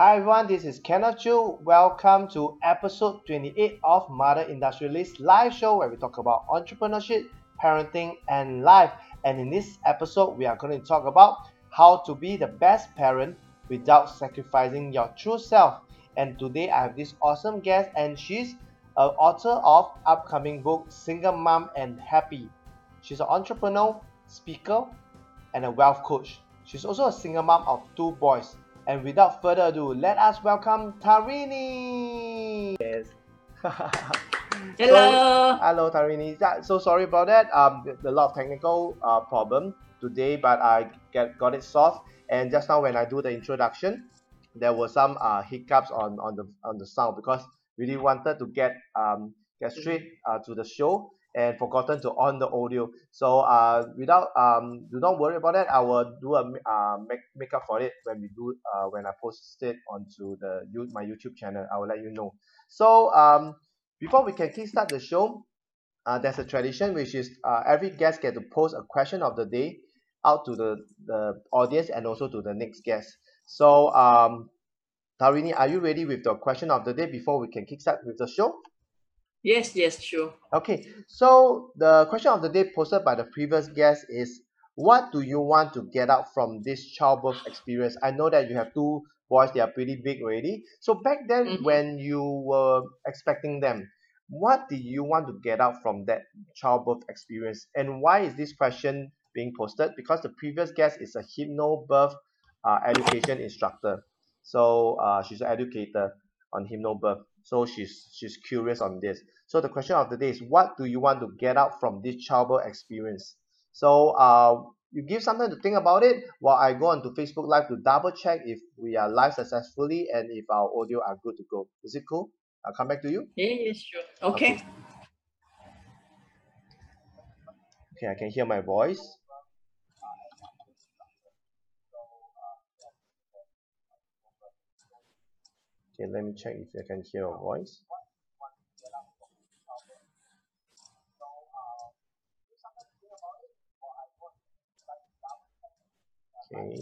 Hi everyone, this is Kenneth Chu. Welcome to episode 28 of Mother Industrialist live show where we talk about entrepreneurship, parenting, and life. And in this episode, we are going to talk about how to be the best parent without sacrificing your true self. And today I have this awesome guest, and she's an author of upcoming book Single Mom and Happy. She's an entrepreneur, speaker, and a wealth coach. She's also a single mom of two boys. And without further ado, let us welcome Tarini. Yes. Hello. So, hello, Tarini. Yeah, so sorry about that. Um, a lot of technical uh, problem today, but I get got it solved. And just now when I do the introduction, there were some uh, hiccups on on the on the sound because we really wanted to get um get straight uh, to the show and forgotten to on the audio. So uh, without um, do not worry about that. I will do a uh, make make up for it when we do uh, when I post it onto the my YouTube channel. I will let you know. So um, before we can kickstart the show, uh, there's a tradition which is uh, every guest get to post a question of the day out to the the audience and also to the next guest. So um, Tarini, are you ready with the question of the day before we can kickstart with the show? Yes, yes, sure. Okay, so the question of the day posted by the previous guest is what do you want to get out from this childbirth experience? I know that you have two boys, they are pretty big already. So back then Mhm. when you were expecting them, what did you want to get out from that childbirth experience? And why is this question being posted? Because the previous guest is a hypnobirth uh, education instructor. So uh, she's an educator on hypnobirth. So she's she's curious on this. So the question of the day is what do you want to get out from this childbirth experience? So uh, you give some time to think about it while I go onto Facebook Live to double check if we are live successfully and if our audio are good to go. Is it cool? I'll come back to you. Yeah, yes, sure. Okay. Okay, I can hear my voice. Okay, let me check if I can hear your voice. Okay,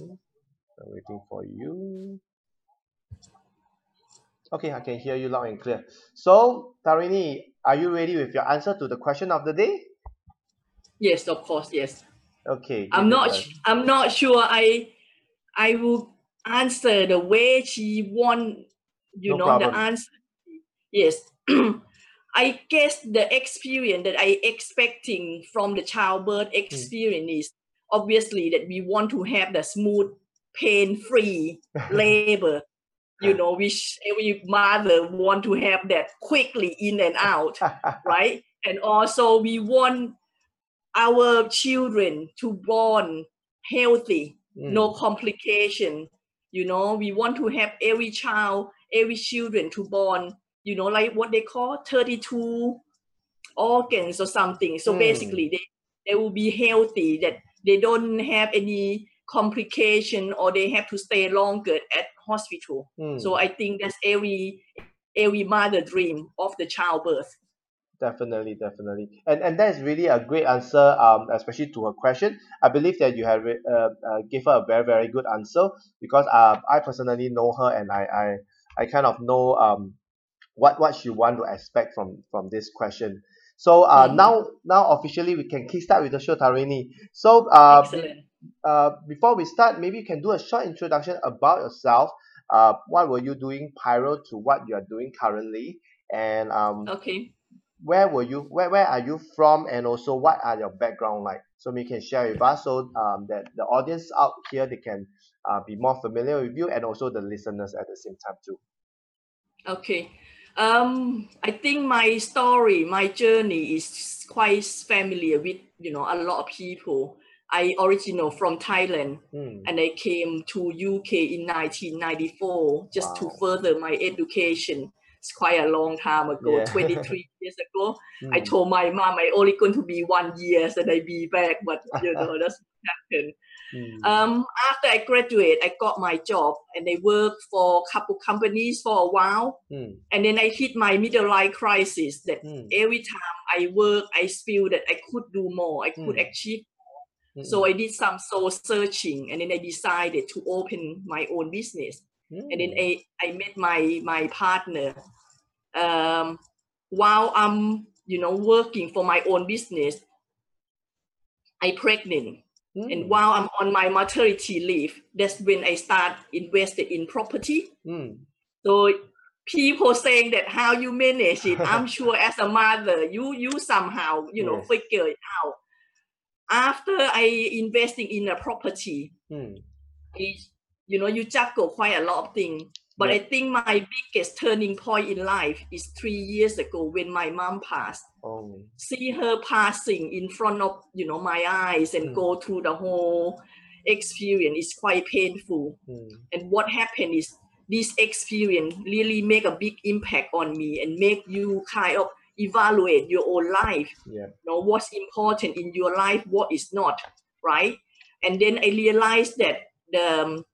I'm waiting for you. Okay, I can hear you loud and clear. So, Tarini, are you ready with your answer to the question of the day? Yes, of course, yes. Okay. I'm not I'm not sure I I will answer the way she want you No know the answer. Yes. I guess the experience that I expecting from the childbirth Hmm. experience is obviously that we want to have the smooth, pain-free labor. You know, which every mother want to have that quickly in and out, right? And also we want our children to born healthy, Mm, no complication. You know, we want to have every child, every children to born, you know, like what they call 32 organs or something. So Mm. basically they, they will be healthy, that they don't have any complication or they have to stay longer at hospital. mm. So I think that's every every mother dream of the childbirth. Definitely, definitely, and and that's really a great answer. Um, especially to her question, I believe that you have uh, uh gave her a very very good answer because uh I personally know her and I I I kind of know um what what she want to expect from from this question. So uh Mhm. now now officially we can kickstart with the show, Tarini. So uh Excellent. uh before we start, maybe you can do a short introduction about yourself. Uh, what were you doing prior to what you are doing currently, and um Okay. where were you where, where are you from and also what are your background like so you can share with us so um, that the audience out here they can uh, be more familiar with you and also the listeners at the same time too Okay. Um, I think my story, my journey is quite familiar with you know a lot of people. I original from Thailand Hmm. and I came to UK in 1994 just to further my education. It's quite a long time ago, Yeah. 23 years ago. I Hmm. told my mom I only going to be one year and I be back, but you know that's what happened. Hmm. Um, after I graduate, I got my job and I worked for a couple companies for a while. Hmm. And then I hit my middle life crisis that Hmm. every time I work, I feel that I could do more, I could Hmm. achieve. Hmm. So I did some soul searching and then I decided to open my own business. and then Mm. I, I met my my partner um, while I'm you know working for my own business. I pregnant, Mm. and while I'm on my maternity leave, that's when I start invested in property. Mm. So people saying that how you manage it, I'm sure as a mother, you you somehow you know Yes. figure it out. After I investing in a property, Mm. is you know you juggle quite a lot of things but Yeah. i think my biggest turning point in life is three years ago when my mom passed Oh. see her passing in front of you know my eyes and Mm. go through the whole experience is quite painful Mm. and what happened is this experience really make a big impact on me and make you kind of evaluate your own life Yeah. you know what's important in your life what is not right and then i realized that the um,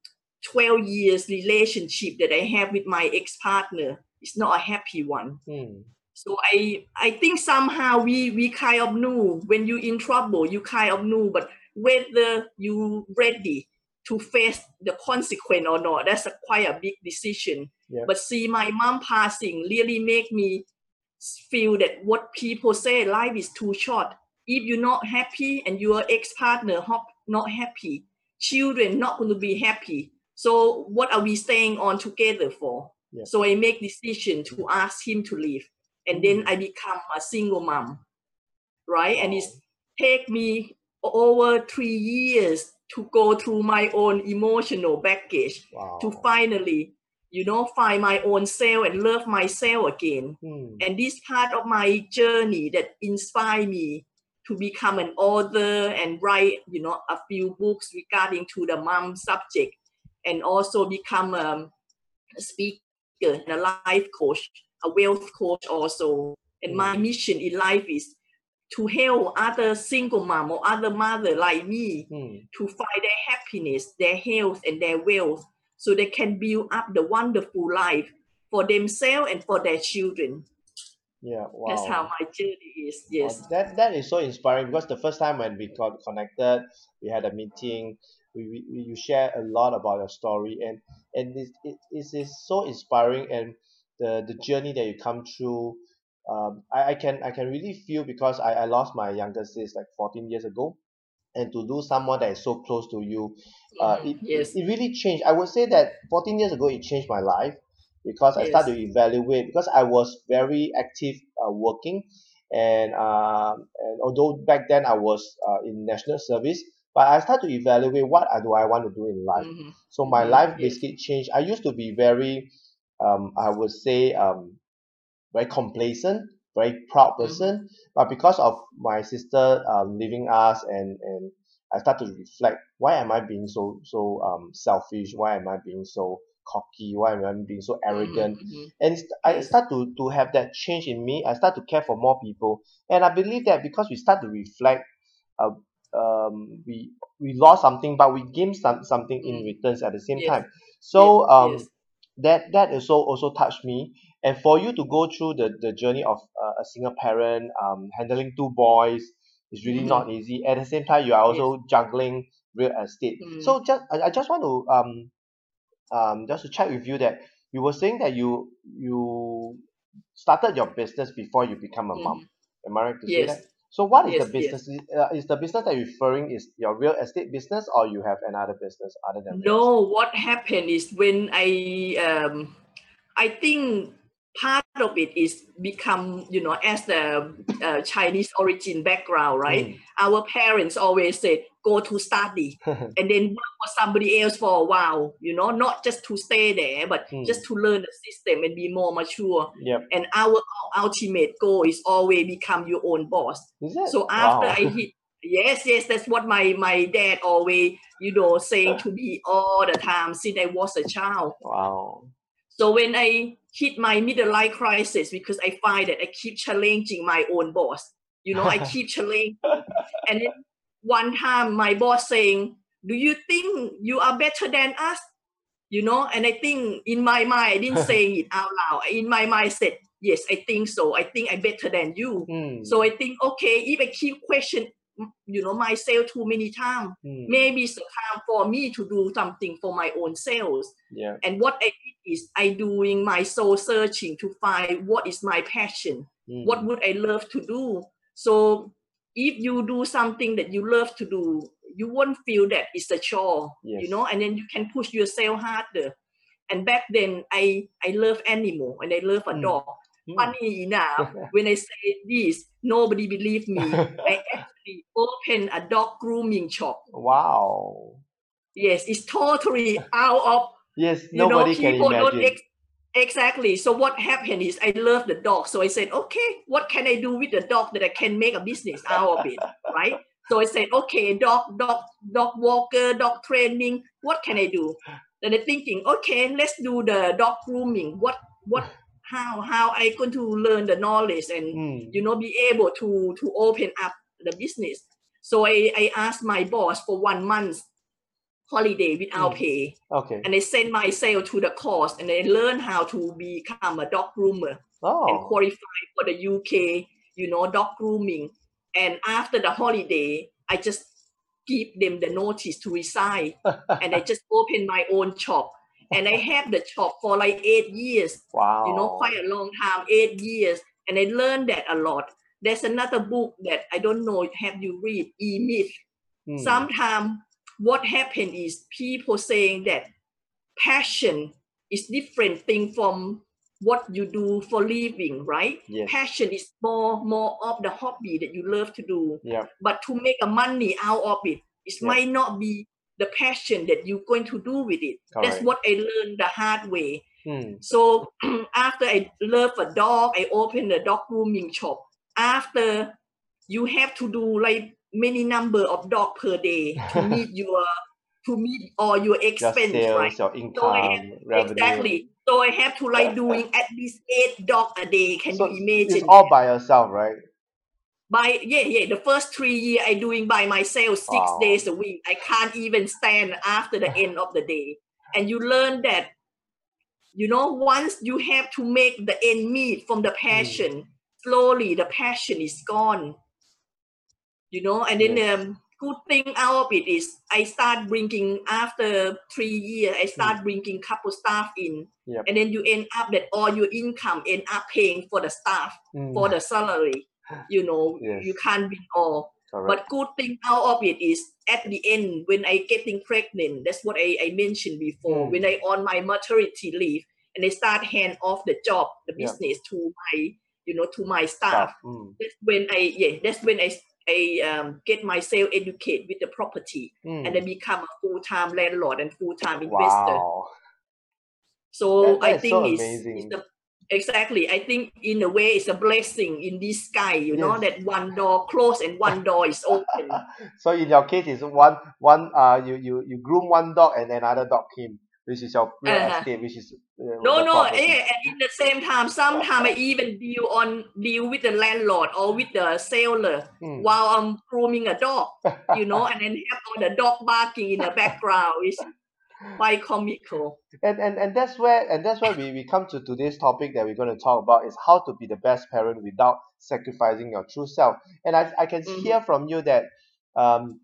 12 years relationship that i have with my ex-partner. Is not a happy one. Mm. so i i think somehow we we kind of knew. When you in trouble you kind of knew. But whether you ready to face the consequence or not that's a quite a big decision. Yeah. but see my mom passing really make me feel that what people say life is too short. If you're not happy and your ex-partner not happy children not going to be happy so what are we staying on together for Yeah. so i make decision to ask him to leave and then i become a single mom right and it's take me over three years to go through my own emotional baggage Wow. to finally you know find my own self and love myself again Mm. and this part of my journey that inspired me to become an author and write you know a few books regarding to the mom subject and also become um, a speaker and a life coach a wealth coach also and my mission in life is to help other single mom or other mother like me Mm. to find their happiness, their health, and their wealth so they can build up the wonderful life for themselves and for their children. Yeah. Wow. That's how my journey is. Wow, Yes. that that is so inspiring because the first time when we got connected, we had a meeting. We, we, we you share a lot about your story and and it, it, it is so inspiring and the the journey that you come through. Um, I, I can I can really feel because I, I lost my younger sis like 14 years ago, and to lose someone that is so close to you, uh, it, Yes. it, really changed. I would say that 14 years ago it changed my life because I started to evaluate because I was very active uh, working and um and although back then I was uh, in national service but I started to evaluate what I do I want to do in life. Mhm. so my Mhm, life basically changed. I used to be very um I would say um very complacent very proud Mhm. person. But because of my sister um leaving us and and I start to reflect why am I being so so um selfish? Why am I being so cocky? Why am I being so arrogant? Mhm, mhm. and I start to to have that change in me. I start to care for more people. And I believe that because we start to reflect uh, um we we lost something but we gained some something in Mm. returns at the same Yes. time so Yes. um Yes. that that also also touched me and for you to go through the the journey of uh, a single parent um handling two boys is really Mhm. not easy at the same time you are also juggling real estate Mm. so just I, I just want to um um just to check with you that you were saying that you you started your business before you become a mom Mhm. am I right to say that. So what is the Yes. Yes. business is, uh, is the business that you're referring is your real estate business or you have another business other than No, what happened is when I um I think part of it is become you know as the uh, Chinese origin background, right? Mm. Our parents always said go to study and then work for somebody else for a while, you know, not just to stay there, but Mm. just to learn the system and be more mature. yep And our ultimate goal is always become your own boss. So after wow I hit, yes, yes, that's what my my dad always, you know, saying to me all the time since I was a child. wow So when I hit my middle life crisis, because I find that I keep challenging my own boss, you know, I keep challenging, and then one time my boss saying, "Do you think you are better than us?" You know, and I think in my mind, I didn't say it out loud. In my mind, I said, "Yes, I think so. I think I'm better than you." mm. So I think, okay, if I keep question you know my sale too many times Mm. maybe it's time for me to do something for my own sales Yeah. and what i did is i doing my soul searching to find what is my passion Mm. what would i love to do so if you do something that you love to do you won't feel that it's a chore Yes. you know and then you can push yourself harder and back then i i love animal and i love a Mm. dog Mm. funny enough when i say this nobody believe me i actually open a dog grooming shop wow. yes it's totally out of Yes, you know nobody can imagine. Ex- exactly. So what happened is i love the dog. So i said okay what can i do with the dog that i can make a business out of it? Right? So i said okay dog dog dog walker dog training what can i do? Then i'm thinking okay let's do the dog grooming. What what how how i going to learn the knowledge and Mm. you know be able to to open up the business? So i i asked my boss for one month holiday without Mm. pay Okay. and I send myself to the course and I learn how to become a dog groomer and Oh. qualify for the UK, you know, dog grooming. And after the holiday, I just give them the notice to resign and I just open my own shop. And I have the shop for like eight years, wow. you know, quite a long time, eight years. And I learned that a lot. There's another book that I don't know, have you read, E Myth? Mm. sometimes what happened is people saying that passion is different thing from what you do for living right Yes. passion is more more of the hobby that you love to do Yeah. but to make a money out of it it Yeah. might not be the passion that you're going to do with it that's Correct. what i learned the hard way Mm. so after I love a dog, I opened a dog grooming shop. After you have to do like many number of dog per day to meet your to meet all your Your expense, sales, right? your income, revenue. Exactly. So I have to like doing at least eight dog a day. Can So you imagine? it's all by yourself, right? by yeah yeah the first three year I doing by myself six Wow. days a week. I can't even stand after the end of the day. And you learn that you know once you have to make the end meet from the Mm. passion, slowly the passion is gone. You know, and then um good thing out of it is I start bringing after three years, I start bringing couple staff in, Mm. Yep. and then you end up that all your income end up paying for the staff Mm. for the salary. You know, Yes. you can't win all. Correct. But good thing out of it is at the end when I getting pregnant, that's what I, I mentioned before. Mm. When I on my maternity leave and I start hand off the job, the business to my, you know, to my staff. Mm. That's when I yeah, that's when I I um, get myself educate with the property Mm. and then become a full time landlord and full time investor. Wow. So That- I think so it's, it's a, exactly. I think in a way it's a blessing in this sky. You know that one door closed and one door is open. so in your case is one one uh you you you groom one dog and another dog came, which is your real Uh-huh. which is uh, No, no. and in the same time, sometimes I even deal on deal with the landlord or with the seller Mm. while I'm grooming a dog. You know, and then have all the dog barking in the background. It's quite comical. and and and that's where and that's where we, we come to today's topic that we're going to talk about is how to be the best parent without sacrificing your true self and i, I can Mhm. hear from you that um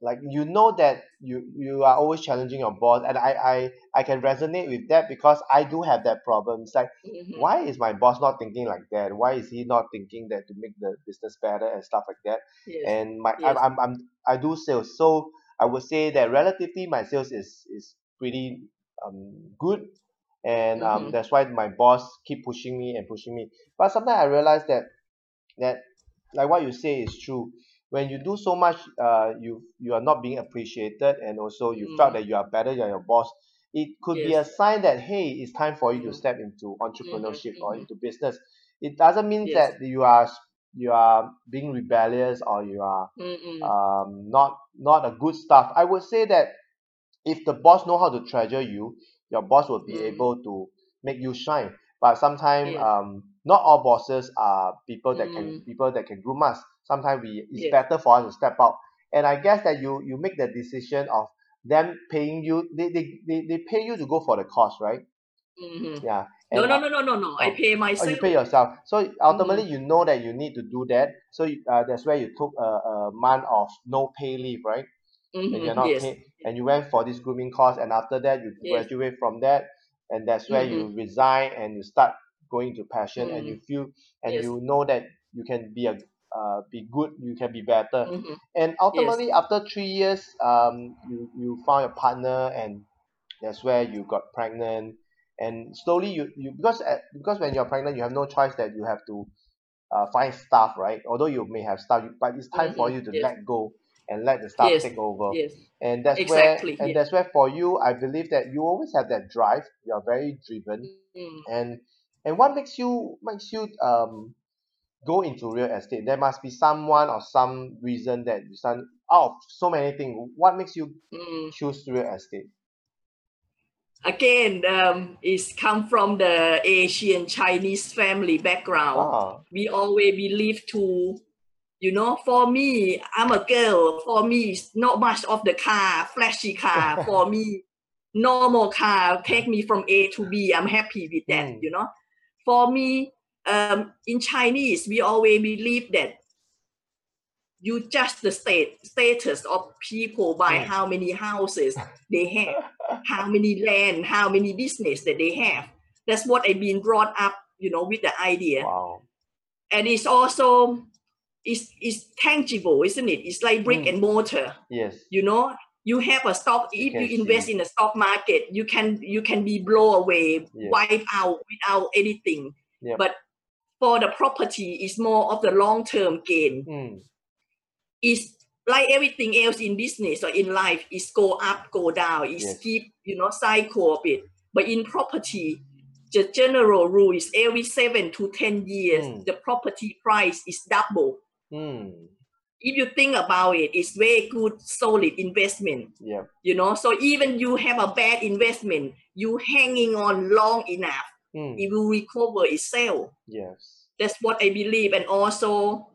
like you know that you you are always challenging your boss and I, I i can resonate with that because i do have that problem it's like Mhm. why is my boss not thinking like that why is he not thinking that to make the business better and stuff like that Yes. and my Yes. I'm, I'm I'm I do sales so I would say that relatively my sales is is pretty um good and um Mhm. that's why my boss keep pushing me and pushing me but sometimes I realize that that like what you say is true when you do so much uh you you are not being appreciated and also you felt Mm. that you are better than your boss it could be a sign that hey it's time for you to Mm. step into entrepreneurship or mhm. into business it doesn't mean Yes. that you are you are being rebellious or you are um not not a good stuff i would say that if the boss know how to treasure you your boss will be Mm. able to make you shine but sometimes Yes. um not all bosses are people that can Mm. people that can groom us sometimes we it's Yes. better for us to step out and i guess that you you make the decision of them paying you they they they, they pay you to go for the course right Mhm. yeah no, And, no, no, no, no, no. I oh, pay Oh, myself. you pay yourself. So ultimately, you know that you need to do that. So you- uh, that's where you took a, a month of no pay leave, right? And Mhm, you're not Yes. paid, and you went for this grooming course, and after that, you Yes. graduate from that, and that's where you resign and you start going to passion, and you feel, and Yes. you know that you can be a uh, be good, you can be better, Mhm. and ultimately, after three years, um, you you found a partner, and that's where you got pregnant, and slowly you you because at, because when you're pregnant, you have no choice that you have to uh, find staff, right? Although you may have staff, but it's time for Mhm, you to yes. let go and let the staff Yes. take over. Yes. And that's Exactly, where and yes. that's where for you, I believe that you always have that drive. You are very driven, Mm. and and what makes you makes you um go into real estate? There must be someone or some reason that you son out of so many things. What makes you Mm. choose real estate? Again, um, it's come from the Asian Chinese family background. Ah, We always believe to, you know, for me, I'm a girl. For me, it's not much of the car, flashy car. For me, normal car take me from A to B. I'm happy with that, Mm. you know. For me, um, in Chinese, we always believe that you judge the state status of people by Mm. how many houses they have, how many land, how many business that they have. That's what I've been brought up, you know, with the idea. wow. And it's also it's it's tangible, isn't it? It's like brick Mm. and mortar. Yes. You know, you have a stock. If can you invest see. in the stock market, you can you can be blow away, Yes. wipe out without anything. Yep. But for the property, is more of the long term gain Mm. is like everything else in business or in life is go up go down is Yes. keep you know cycle of it but in property the general rule is every seven to ten years Mm. the property price is double Mm. if you think about it it's very good solid investment Yep. you know so even you have a bad investment you hanging on long enough Mm. it will recover itself Yes. that's what I believe. And also,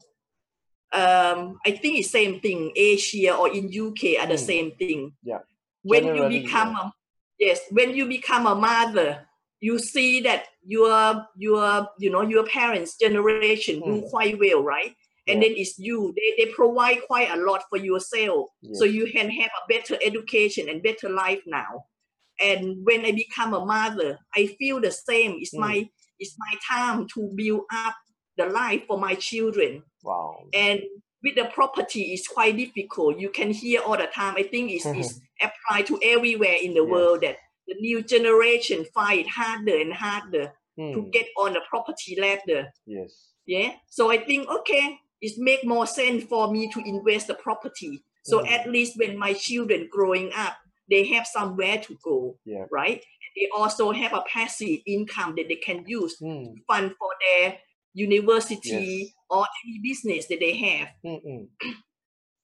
um, I think it's same thing. Asia or in UK are the Mm. same thing. Yeah. When Generally, you become a yes, when you become a mother, you see that your your you know your parents' generation do Mm. quite well, right? And Yeah. then it's you. They they provide quite a lot for yourself, so you can have a better education and better life now. And when I become a mother, I feel the same. It's Mm. my it's my time to build up the life for my children. Wow. And with the property, it's quite difficult. You can hear all the time. I think it's, it's applied to everywhere in the Yes. world that the new generation fight harder and harder to Mm. get on the property ladder. Yes. Yeah. So I think okay, it make more sense for me to invest the property. So Mm. at least when my children growing up, they have somewhere to go, Yeah. right? They also have a passive income that they can use Mm. to fund for their university Yes. or any business that they have. Mm-mm.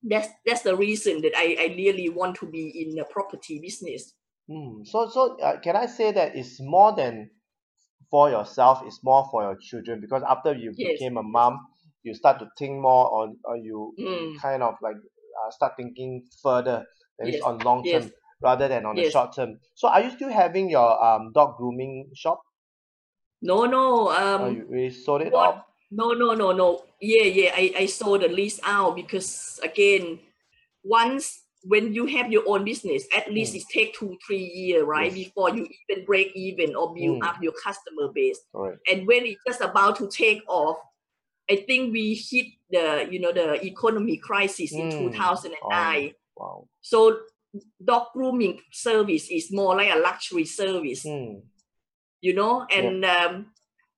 That's that's the reason that I, I really want to be in the property business. Mm. So, so uh, can I say that it's more than for yourself, it's more for your children because after you Yes. became a mom, you start to think more on, or you Mm. kind of like uh, start thinking further, that Yes. on long term Yes. Rather than on the short term. So, are you still having your um dog grooming shop, No, no. Um, you really sold it what? off? No, no, no, no. Yeah, yeah. I, I sold the lease out because again, once when you have your own business, at least Mm. it take two, three years, right? Yes. Before you even break even or build Mm. up your customer base. Correct. And when it's just about to take off, I think we hit the you know the economy crisis in Mm. 2009. Wow. So dog grooming service is more like a luxury service, Mm. you know, and um,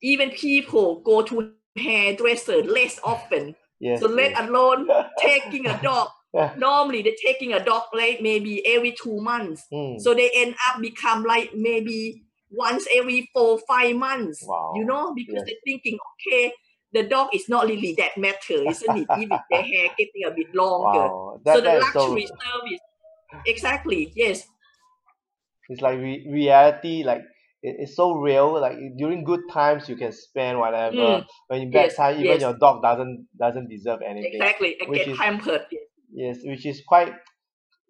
even people go to hairdresser less often. So let alone taking a dog. Normally they're taking a dog like maybe every two months. Mm. So they end up become like maybe once every four, five months. Wow. You know, because they're thinking, okay, the dog is not really that matter, isn't it? Even their hair getting a bit longer. Wow. so the that is so luxury service. Exactly. Yes. it's like re- reality like it, it's so real like during good times you can spend whatever Mm. when in bad Yes, time even yes. your dog doesn't doesn't deserve anything Exactly. Which get is pampered. yes which is quite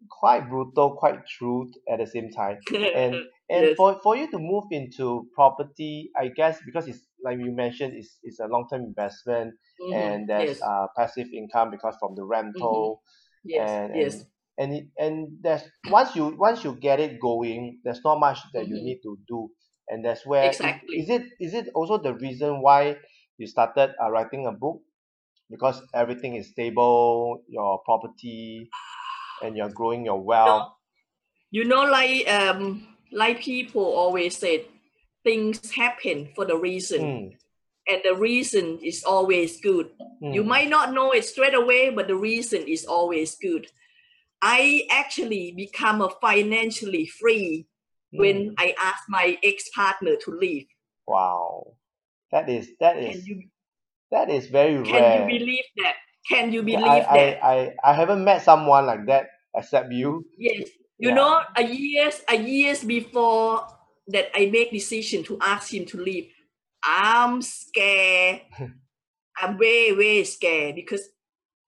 quite brutal quite true at the same time and And Yes. for for you to move into property, I guess because it's like you mentioned, it's it's a long term investment Mhm. and there's yes, uh passive income because from the rental yes, and yes. and and it, and there's once you once you get it going, there's not much that you Mhm. need to do, and that's where is, Exactly. is it is it also the reason why you started uh, writing a book because everything is stable, your property, and you're growing your wealth. You know, like um, like people always said, things happen for the reason, Mm, and the reason is always good. You mm, might not know it straight away, but the reason is always good. I actually become a financially free when mm. I asked my ex-partner to leave. Wow, that is that is you, that is very can rare. Can you believe that? Can you believe I, that? I, I, I haven't met someone like that except you. Yes. You Yeah. know, a years a years before that I make decision to ask him to leave, I'm scared. I'm very, very scared because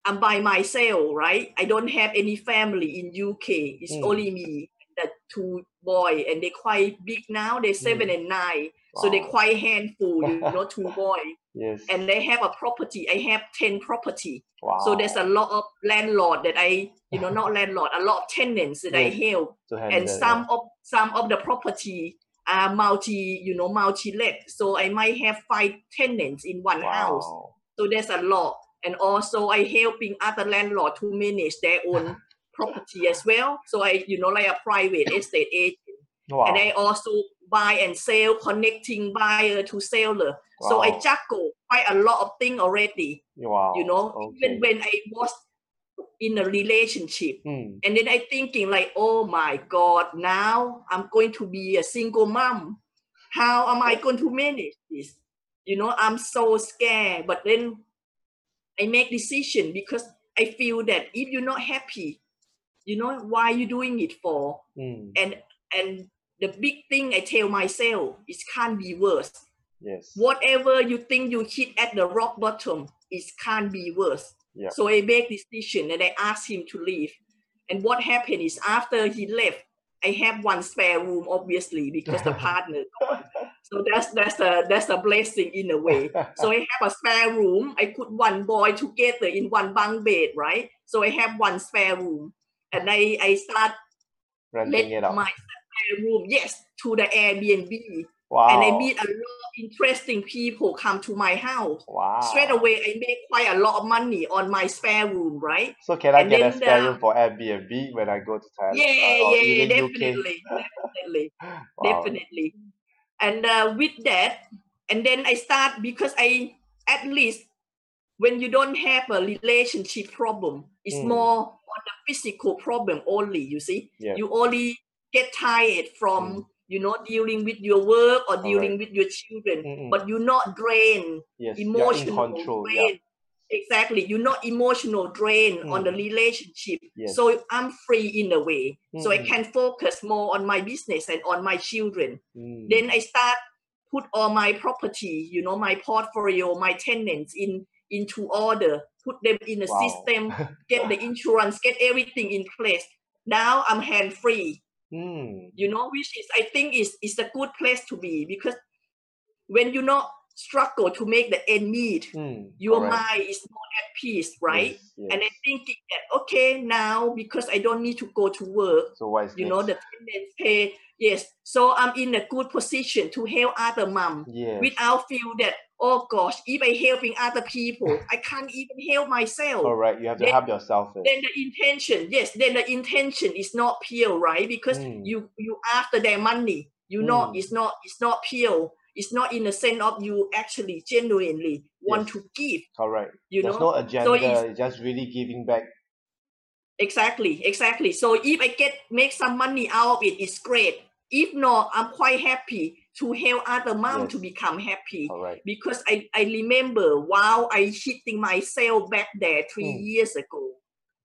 I'm by myself, right? I don't have any family in UK. It's Mm. only me, the two boy, and they're quite big now. They're seven and nine, so they're quite handful. You know, two boy, Yes. and they have a property. I have ten property. wow. So there's a lot of landlord that I, you know, not landlord, a lot of tenants that I Yes. help, and it, some of some of the property are multi, you know, multi-let. So I might have five tenants in one yeah. house. Wow. So there's a lot, and also I helping other landlord to manage their own property as well. So I, you know, like a private estate agent, Wow. and I also buy and sell, connecting buyer to seller. So I juggle quite a lot of things already wow. you know Okay. even when i was in a relationship Mm. and then i thinking like oh my god now i'm going to be a single mom how am i going to manage this you know i'm so scared but then i make decision because i feel that if you're not happy you know why you doing it for Mm. and and the big thing i tell myself is can't be worse Yes. whatever you think you hit at the rock bottom it can't be worse Yep. so i make decision and i asked him to leave and what happened is after he left i have one spare room obviously because the partner gone. so that's that's a that's a blessing in a way. So i have a spare room. I put one boy together in one bunk bed right? So i have one spare room. And i i start renting it out. my spare room yes to the airbnb wow. and I meet a lot of interesting people come to my house. Wow. Straight away, I make quite a lot of money on my spare room, right? So can I and get a spare room for Airbnb when I go to Thailand? Yeah, or yeah, definitely, definitely, Wow. definitely. And uh, with that, and then I start because I at least when you don't have a relationship problem, it's Mm. more on the physical problem only. You see, Yeah. you only get tired from Mm. You know dealing with your work or dealing with your children, Mm-mm. but you're not drained Yes. Emotional control. Yeah. Exactly. You're not emotional drain on the Mm. relationship. Yes. So I'm free in a way. So I Mm. can focus more on my business and on my children. Mm. Then I start put all my property, you know, my portfolio, my tenants in into order, put them in a Wow. system, get the insurance, get everything in place. Now I'm hand free Mm. you know which is i think is is a good place to be because when you not struggle to make the end meet Mm. your Correct. mind is more at peace right Yes, yes. and i thinking that okay now because i don't need to go to work so is you know the next? tenants pay yes so i'm in a good position to help other mom yes. without feel that oh gosh if i helping other people i can't even help myself All right, You have to then- help yourself then the intention yes then the intention is not pure right because Mm. you you after their money you know Mm. it's not it's not pure it's not in the sense of you actually genuinely want Yes. to give Correct. you There's know no agenda. it's- it's just really giving back. exactly exactly so if i get make some money out of it it's great if not i'm quite happy to help other mom to become happy because I, I remember while I hitting myself back there three Mm. years ago,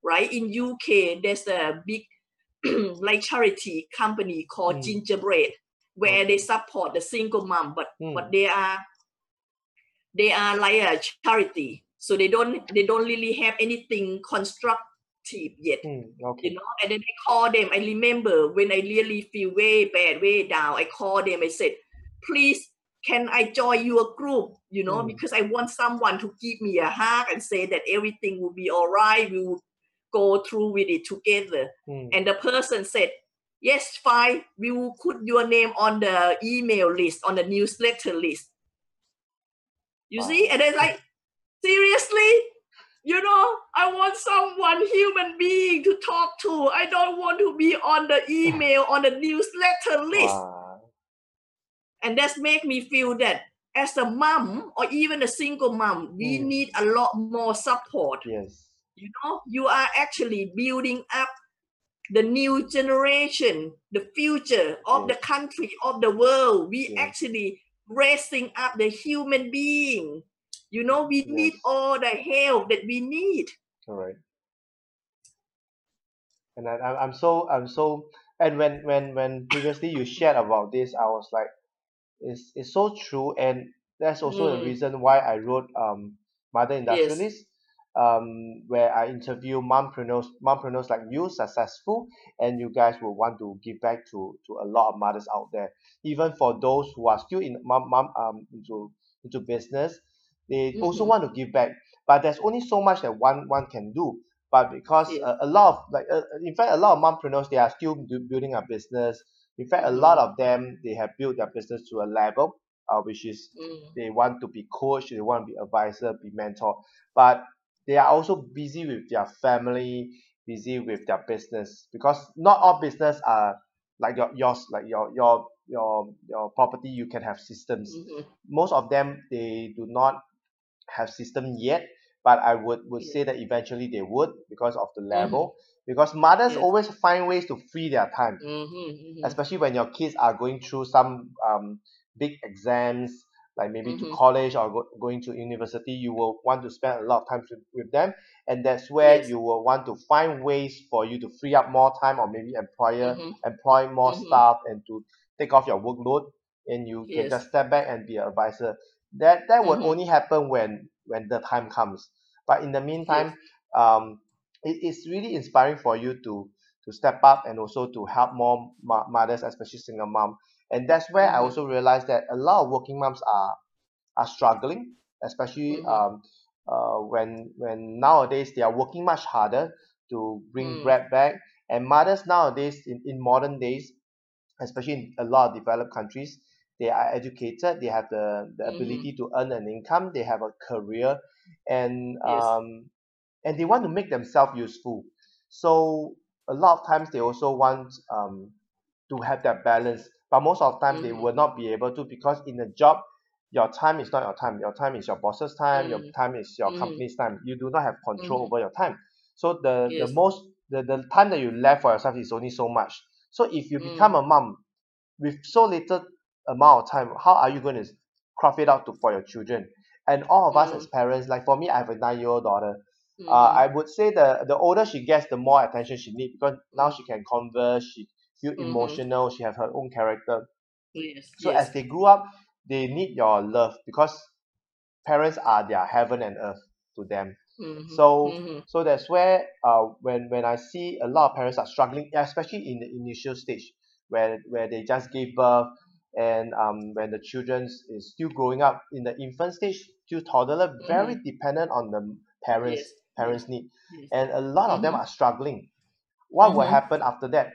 right? In UK, there's a big like charity company called Mm. Gingerbread, where they support the single mom, but Mm. but they are they are like a charity. So they don't they don't really have anything active yet. Mm, You know, and then I call them. I remember when I really feel way bad, way down. I call them. I said, "Please, can I join your group? You know, Mm. because I want someone to give me a hug and say that everything will be all right. We will go through with it together." Mm, And the person said, "Yes, fine. We will put your name on the email list, on the newsletter list." You see, and then like, seriously, you know, I want someone human being to talk to. I don't want to be on the email on the newsletter list. wow. And that's make me feel that as a mom or even a single mom, we Mm. need a lot more support. Yes. You know, you are actually building up the new generation, the future of the country, of the world. We Yes. actually raising up the human being. You know, we need all the help that we need. All right. And I, I'm I'm so I'm so and when when when previously you shared about this, I was like, it's it's so true, and that's also the Mm. reason why I wrote um Mother Yes. Industrialist, um where I interview mompreneurs mompreneurs like you, successful, and you guys will want to give back to to a lot of mothers out there, even for those who are still in mom mom um into into business, they also Mhm. want to give back, but there's only so much that one one can do. But because Yes. a, a lot of like uh, in fact a lot of mompreneurs they are still do, building a business. In fact, a lot Mhm. of them they have built their business to a level, uh, which is Mm. they want to be coach, they want to be advisor, be mentor, but they are also busy with their family, busy with their business because not all business are like your yours, like your your your your property. You can have systems. Mhm. Most of them they do not have system yet, but I would would Yes. say that eventually they would because of the Mhm. level. Because mothers Yes. always find ways to free their time Mhm. Mhm. especially when your kids are going through some um, big exams like maybe to Mhm. college or go, going to university you will want to spend a lot of time with, with them and that's where Yes. you will want to find ways for you to free up more time or maybe employer Mhm. employ more Mhm. staff and to take off your workload and you can just step back and be an advisor that that would Mhm. only happen when when the time comes but in the meantime um it is really inspiring for you to to step up and also to help more mo- mothers especially single mom and that's where I Mhm. also realized that a lot of working moms are are struggling especially Mhm. um uh when when nowadays they are working much harder to bring Mm. bread back and mothers nowadays in, in modern days especially in a lot of developed countries they are educated they have the, the Mhm. ability to earn an income they have a career and Yes. um and they want to make themselves useful so a lot of times they also want um to have that balance but most of the time they Mhm. will not be able to because in a job your time is not your time your time is your boss's time your Mm. time is your Mhm. company's time you do not have control Mhm. over your time so the the most the, the time that you left for yourself is only so much so if you become Mm. a mom with so little amount of time how are you going to craft it out to for your children and all of us as Mm. parents like for me I have a nine year old daughter uh, I Mhm. would say the the older she gets the more attention she needs because now Mm. she can converse she feel Mhm. emotional she have her own character Yes. so as they grew up they need your love because parents are their heaven and earth to them Mhm. so Mhm. so that's where uh when when I see a lot of parents are struggling especially in the initial stage where where they just gave birth and um when the children is still growing up in the infant stage to toddler very Mhm. dependent on the parents Yes. Yes. parents need Yes. and a lot of them Mhm. are struggling what will Mhm. happen after that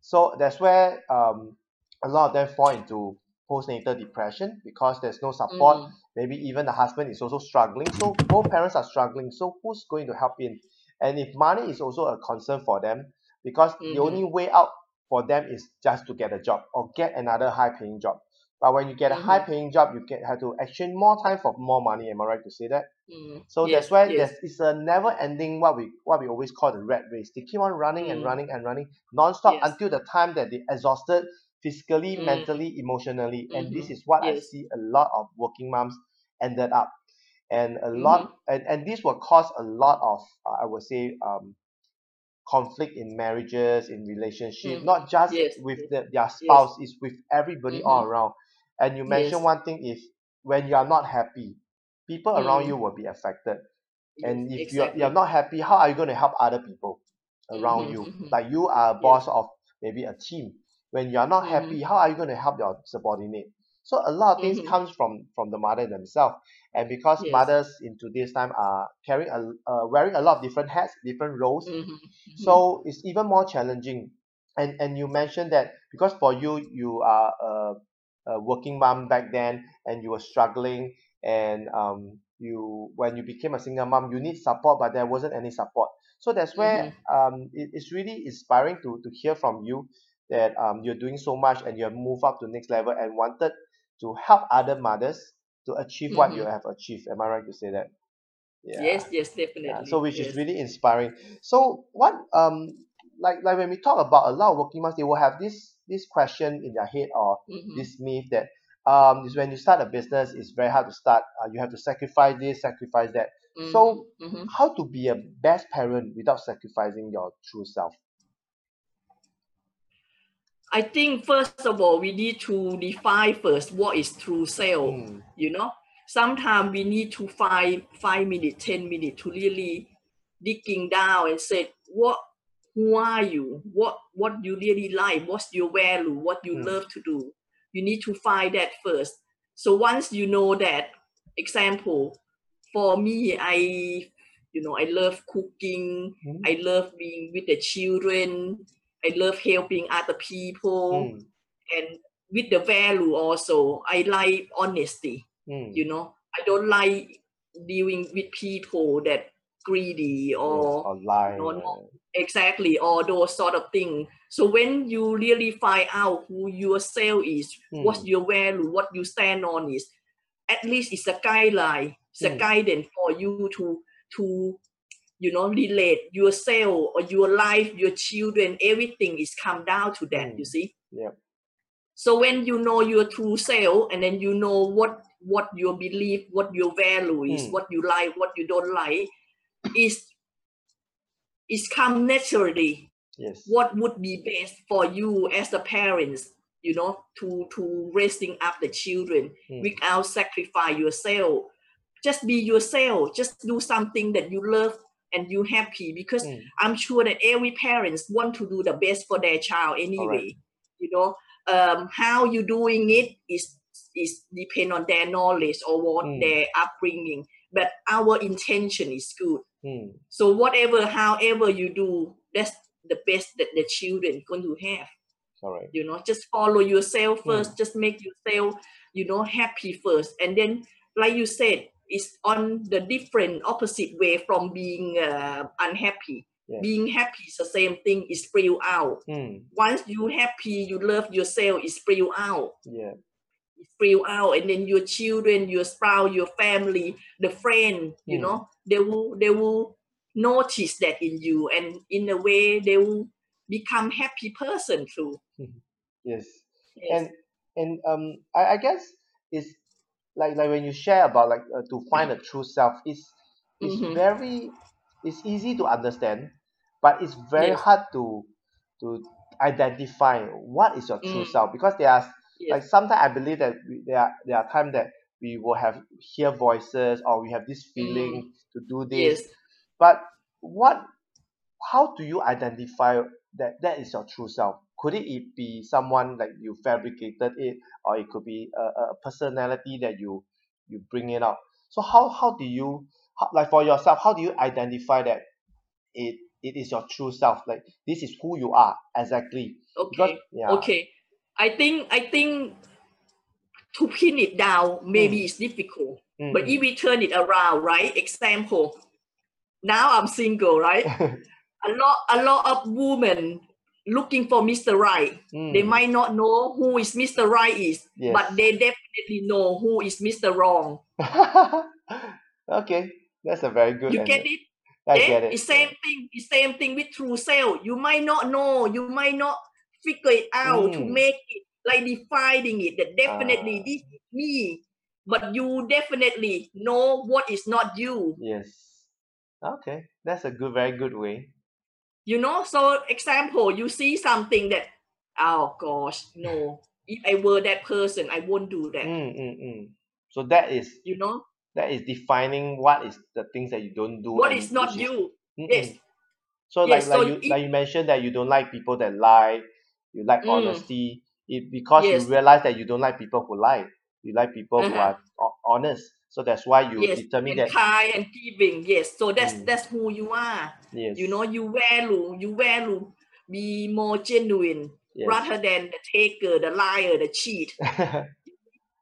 so that's where um a lot of them fall into postnatal depression because there's no support Mm. maybe even the husband is also struggling so both parents are struggling so who's going to help in and if money is also a concern for them because the only Mhm. way out for them is just to get a job or get another high paying job but when you get a high paying job you can have to exchange more time for more money am I right to say that Mm. so that's why Yes. there's it's a never ending what we what we always call the rat race. They keep on running and Mm. running and running non-stop Yes. until the time that they exhausted physically, Mm. mentally, emotionally. And this is what I see a lot of working moms ended up. And a lot and, and this will cause a lot of uh, I would say um conflict in marriages, in relationship, Mhm. not just Yes. with Yes. the, their Yes. spouse, it's with everybody all Mhm. around. And you mentioned Yes. one thing is when you are not happy, people around you Mm. will be affected and Yes, if you're you're not happy how are you going to help other people around Mhm, you mhm. like you are a Yes. boss of maybe a team when you're not happy how are you going to help your subordinate so a lot of things Mhm. comes from from the mother themselves and because Yes. mothers in today's time are carrying a uh, wearing a lot of different hats different roles Mhm, mhm. so it's even more challenging and and you mentioned that because for you you are a, a working mom back then and you were struggling and um you when you became a single mom you need support but there wasn't any support so that's where Mhm. um it, it's really inspiring to to hear from you that um you're doing so much and you have moved up to next level and wanted to help other mothers to achieve what you Mhm. have achieved am i right to say that yeah Yes, yes, yeah so definitely. which is really inspiring so what um like like when we talk about a lot of working moms they will have this this question in their head or Mhm. this myth that um is when you start a business it's very hard to start uh, you have to sacrifice this sacrifice that Mhm. so Mhm. how to be a best parent without sacrificing your true self I think first of all we need to define first what is true self. mm, You know, sometimes we need to find five minutes, ten minutes to really digging down and say what who are you? What what you really like? What's your value? What you mm, love to do? You need to find that first. So once you know that, example, for me, I you know I love cooking. mm, I love being with the children. I love helping other people mm, and with the value also. I like honesty. mm, You know, I don't like dealing with people that greedy yes or or lie you know, exactly all those sort of things. So when you really find out who yourself is, what's mm, your value, what you stand on is, at least it's a guideline, it's a mm, guidance for you to to you know relate yourself or your life, your children, everything is come down to that. You mm, see. yeah So when you know your true self, and then you know what what your belief, what your value is, mm, what you like, what you don't like, is is come naturally yes. what would be best for you as a parents you know to to raising up the children mm, without sacrifice yourself. Just be yourself. Just do something that you love and you happy because mm, i'm sure that every parents want to do the best for their child anyway you know? Um, how you doing it is is depend on their knowledge or what mm, their upbringing but our intention is good. Mm, so whatever, however you do, that's the best that the children going to have. correct. You know, just follow yourself mm, first. Just make yourself, you know, happy first, and then, like you said, it's on the different opposite way from being uh, unhappy. yes Being happy is the same thing. Is spill out. mm, Once you happy, you love yourself. It spill out. yeah It spill out, and then your children, your spouse, your family, the friend, you mm, know, they will they will notice that in you, and in a way they will become happy person too. yes Yes. and and um I, I guess it's like like when you share about like uh, to find a true self it's it's hmm very it's easy to understand but it's very Yes. hard to to identify what is your true Mm. self because there are Yes. like sometimes I believe that we, there are there are times that we will have hear voices or we have this Mm. feeling to do this Yes. but what how do you identify that that is your true self could it be someone like you fabricated it or it could be a, a personality that you you bring it out so how how do you how, like for yourself how do you identify that it it is your true self like this is who you are exactly because Okay. yeah Okay. I think I think to pin it down maybe mm, it's difficult. mm, But if mm. we turn it around, right? Example. Now I'm single, right? a lot a lot of women looking for Mr. Right. They mm, might not know who is Mr. Right is, but they definitely know who is Mr. Wrong. okay that's a very good You get it? I Yeah, get it it's same thing. It's same thing with true sale. You might not know. You might not figure it out to mm, make it like defining it. That definitely ah this is me, but you definitely know what is not you. yes okay that's a good very good way You know. So example, you see something that, oh gosh, no. If I were that person, I won't do that. Mm, mm, mm. So that is You know. that is defining what is the things that you don't do What is not is you yes so like yes like so you if like you mentioned that you don't like people that lie you like mm, honesty it because you realize that you don't like people who lie you like people who uh-huh. are honest so that's why you yes determine that kind and giving. Yes so that's mm, that's who you are. Yes. You know you value you value be more genuine yes. rather than the taker the liar the cheat.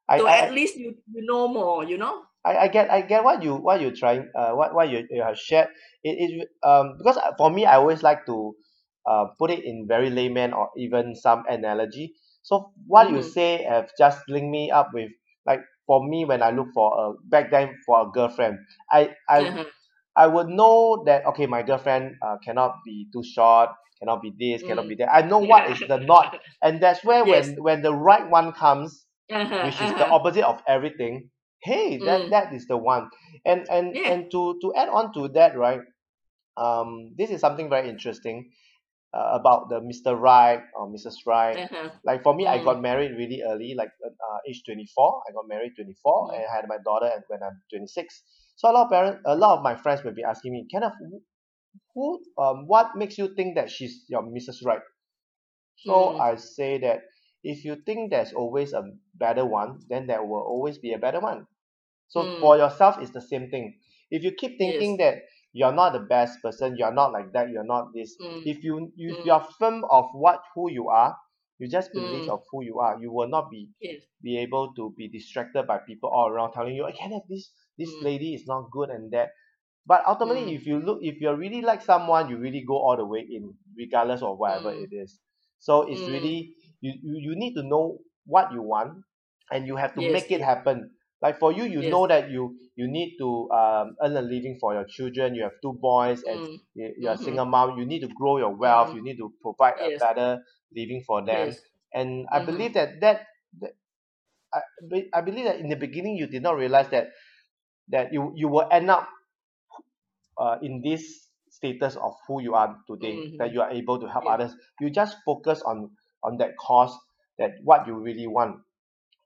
I, so I at least you you know more you know? I, I get I get what you what you're trying uh what what you, you have shared. It, it um because for me I always like to uh put it in very layman or even some analogy. So what you mm-hmm. say have just linked me up with like for me when I look for a back then for a girlfriend I I uh-huh. I would know that okay my girlfriend uh, cannot be too short cannot be this cannot mm. be that I know what is the not and that's where yes when when the right one comes uh-huh, which is the uh-huh. opposite of everything hey that Mm. that is the one and and yeah and to to add on to that right um this is something very interesting uh, about the mr right or mrs right uh-huh. like for me i mm. got married really early like uh, uh, age 24 i got married 24 Mm. and I had my daughter and when i'm 26 so a lot of parents a lot of my friends will be asking me kenneth who who, um what makes you think that she's your mrs right so Mm. I say that if you think there's always a better one, then there will always be a better one. So for Mm. yourself, it's the same thing. If you keep thinking yes that you're not the best person, you're not like that, you're not this. mm. If you if Mm. you are firm of what who you are, you just believe Mm. of who you are. You will not be yes be able to be distracted by people all around telling you, I can't have this this mm. lady is not good and that. But ultimately, Mm. if you look, if you really like someone, you really go all the way in, regardless of whatever Mm. it is. So it's really you, you you need to know what you want, and you have to yes make it happen. Like for you, you yes know that you you need to um, earn a living for your children. You have two boys, and mm. you, you're a mm-hmm. single mom. You need to grow your wealth. Mm-hmm. You need to provide a better living for them. yes And I mm-hmm. believe that that, that I, I believe that in the beginning you did not realize that that you you will end up uh, in this status of who you are today that mm-hmm. you are able to help yes others you just focus on on that cause that what you really want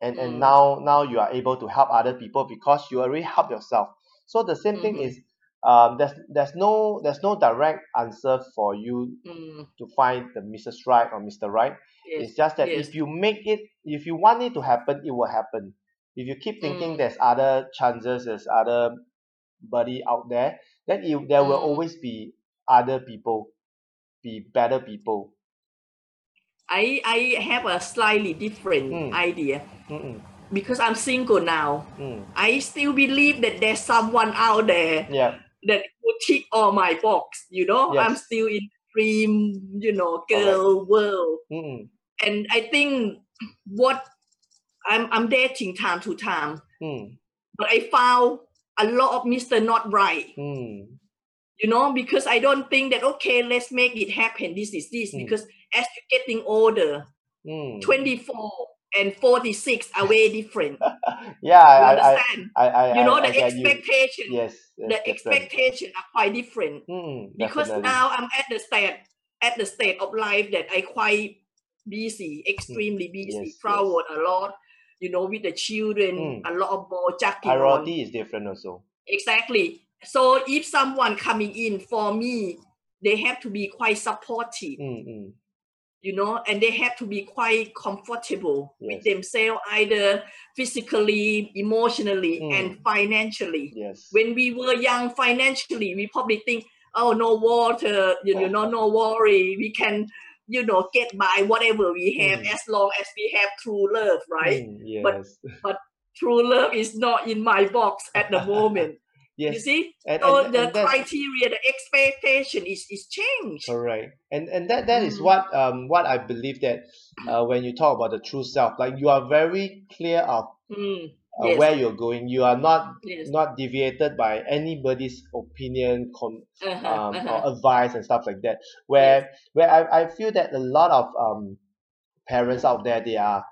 and and mm. now now you are able to help other people because you already help yourself so the same thing Mm-hmm. is um there's there's no there's no direct answer for you Mm. to find the mrs right or mr right yes it's just that yes if you make it if you want it to happen it will happen if you keep thinking mm. there's other chances there's other buddy out there then it, there will Mm. always be other people be better people I I have a slightly different mm, idea. Mm, because I'm single now. mm, I still believe that there's someone out there yeah. that would tick all my box. You know, I'm still in dream, you know, girl world, mm, and I think what I'm I'm dating time to time, mm, but I found a lot of Mr. Not Right. mm, You know, because I don't think that okay, let's make it happen. This is this. Mm, because as you're getting older, mm. 24 and 46 are way different. yeah I, understand? I I You know, the expectation, yes yes the expectation are quite different. mm, Because definitely now I'm at the state at the state of life that I quite busy, extremely busy, yes yes a lot, you know, with the children, mm. a lot of more jacking on. priority is different also Exactly. So if someone coming in for me, they have to be quite supportive, mm, you know, and they have to be quite comfortable with themselves, either physically, emotionally, mm, and financially. yes When we were young financially, we probably think, oh, no water, you, you know, no worry, we can, you know, get by whatever we have mm, as long as we have true love, right? mm, But yes but true love is not in my box at the moment. You see? and So and the and criteria, the expectation is is changed. Correct. And and that that is Mm, what um what I believe that uh when you talk about the true self, like you are very clear of mm, uh, yes, where you're going. You are not yes. not deviated by anybody's opinion, com, Uh-huh, um, uh-huh. or advice and stuff like that. Yes. Where where I, I feel that a lot of um parents out there they are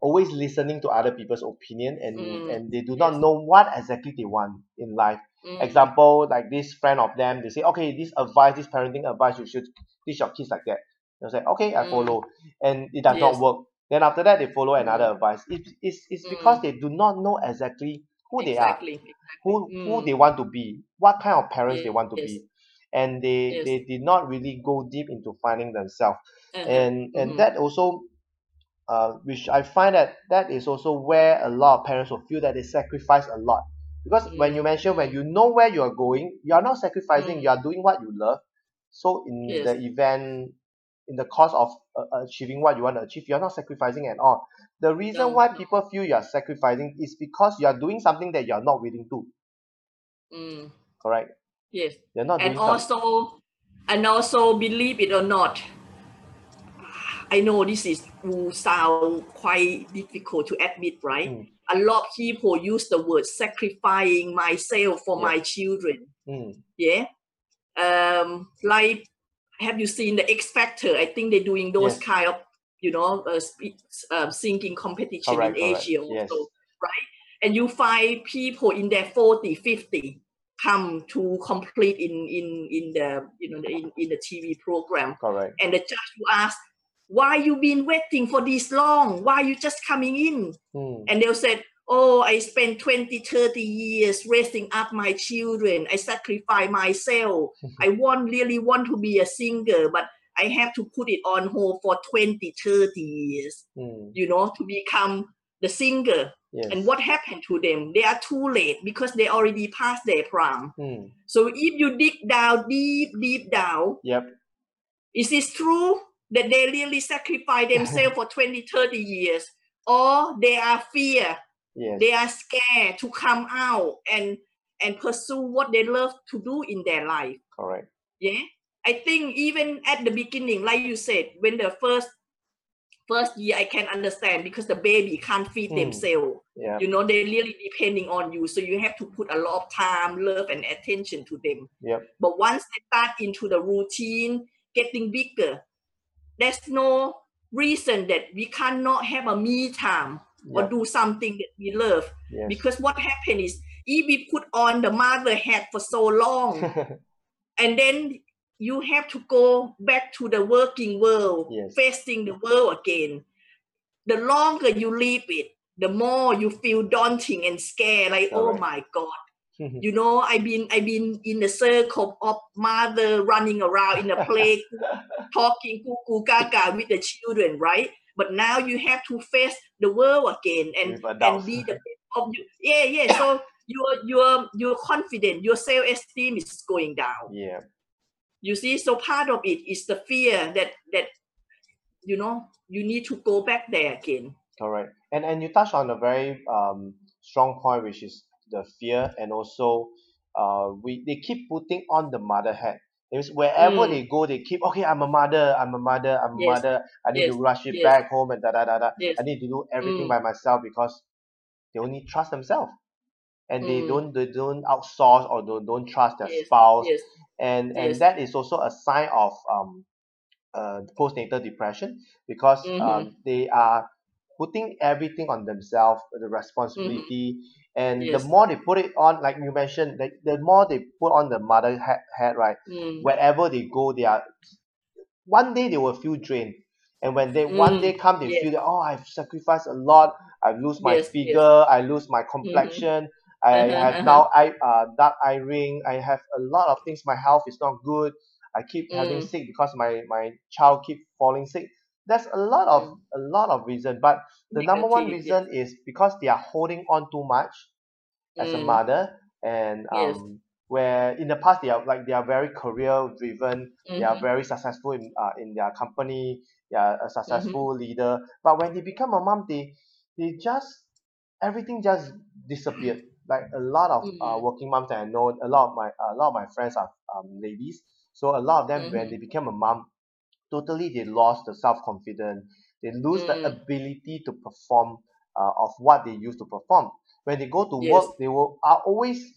always listening to other people's opinion and Mm, and they do not yes. know what exactly they want in life Mm, example like this friend of them they say okay this advice this parenting advice you should teach your kids like that they say okay I mm, follow and it does not work then after that they follow another Mm, advice it, it's, it's because mm, they do not know exactly who they are exactly. exactly. who who they want to be what kind of parents they want to Yes. be and they Yes. they did not really go deep into finding themselves Uh-huh. and and Mhm. that also uh, which I find that that is also where a lot of parents will feel that they sacrifice a lot because when you Mm, mention when mm, you know where you are going you are not sacrificing mm. you are doing what you love so in Yes. the event in the course of uh, achieving what you want to achieve you're not sacrificing at all the reason No, why people feel you are sacrificing is because you are doing something that you are not willing to Mm. correct Yes. you're not And doing something also, and also believe it or not, I know this is will sound quite difficult to admit, right? Mm. A lot of people use the word sacrificing myself for Yeah. my children. mm, Yeah. Um, like, have you seen the X Factor? I think they're doing those Yes. kind of, you know, uh, uh, singing competition correct in correct Asia yes also, right? And you find people in their 40, 50 come to complete in in in the you know in, in the TV program correct and the judge will ask why you been waiting for this long? Why you just coming in? Mm, and they'll say oh i spent 20 30 years raising up my children. I sacrifice myself. I want really want to be a singer but i have to put it on hold for 20 30 years mm, you know to become the singer. Yes. And what happened to them? They are too late because they already passed their prime mm, so if you dig down deep deep down yep. is this true that they really sacrifice themselves for 20, 30 years? Or they are fear, yes they are scared to come out and and pursue what they love to do in their life. correct Yeah. I think even at the beginning, like you said, when the first first year I can understand because the baby can't feed Mm. themselves. yeah You know, they're really depending on you. So you have to put a lot of time, love, and attention to them. Yep. But once they start into the routine, getting bigger, there's no reason that we cannot have a me time or do something that we love. yes Because what happened is if we put on the mother hat for so long, and then you have to go back to the working world, Yes. facing the world again. The longer you leave it, the more you feel daunting and scared. Like, oh my God, you know, I've been I've been in the circle of mother running around in the play, talking cuckoo gaga with the children, right? But now you have to face the world again and and be the of you. Yeah, yeah. So your your your confidence, your self esteem is going down yeah you see so part of it is the fear that that you know you need to go back there again correct and and you touch on a very um strong point which is the fear and also uh we they keep putting on the mother hat it means wherever Mm. they go they keep okay i'm a mother i'm a mother i'm a Yes. mother i need to rush it Yes. back home and da da da da yes i need to do everything Mm. by myself because they only trust themselves and they Mm. don't they don't outsource or don't, don't trust their yes spouse yes and and that is also a sign of um uh postnatal depression because Mhm. um they are putting everything on themselves the responsibility and the Mm-hmm. More they put it on like you mentioned like the more they put on the mother hat, hat right Mm. wherever they go they are one day they will feel drained and when they one Mm. day come they Yes. feel that oh i've sacrificed a lot i've lose my Yes, yes. figure i lose my complexion i Uh-huh, have uh-huh. now i uh dark eye ring i have a lot of things my health is not good i keep having Mm. sick because my my child keep falling sick there's a lot of Mm. a lot of reason but the number one reason is because they are holding on too much as a Mm. mother and Yes. um where in the past they are like they are very career driven they are Mhm. very successful in uh, in their company they are a Mm-hmm. successful leader but when they become a mom they they just everything just disappeared like a lot of uh, Mm. working moms that I know a lot of my a lot of my friends are um, ladies so a lot of them when Mhm. they became a mom totally they lost the self confidence they lose the Mm. ability to perform uh, of what they used to perform when they go to Yes. work they will are always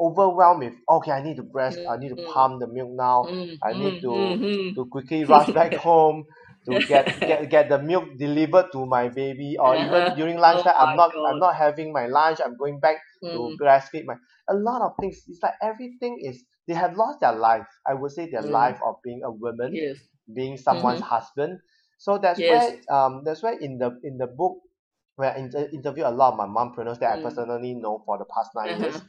overwhelmed with okay I need to breast I need to Mm. pump the milk now Mm. I need Mm. to Mhm. to quickly rush back home to get get get the milk delivered to my baby or even Uh-huh. during Oh lunchtime I'm not God. I'm not having my lunch I'm going back to Mm. breastfeed my a lot of things it's like everything is they have lost their life I would say their Mm. life of being a woman Yes. Being someone's Mhm. husband so that's Yes. why um that's why in the in the book where I inter- interview a lot of my mompreneurs that I Mm. personally know for the past 9 Uh-huh. years,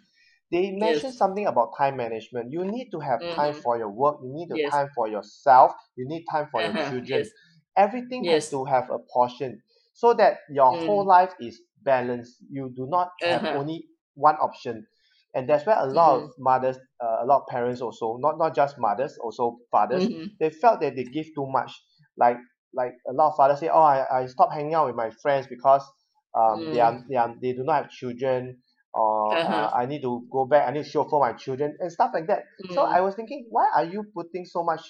they mentioned Yes. something about time management. You need to have time Mhm. for your work. You need the Yes. time for yourself. You need time for your Uh-huh. children. Everything has to have a portion so that your whole Mm. life is balanced. You do not have Uh-huh. only one option. And that's where a lot Mhm. of mothers, uh, a lot of parents also, not not just mothers, also fathers, Mhm. they felt that they give too much. Like like a lot of fathers say, oh, I, I stopped hanging out with my friends because um they are Mm. they are they do not have children or uh, Uh-huh. I need to go back. I need to show for my children and stuff like that. So Mm. I was thinking, why are you putting so much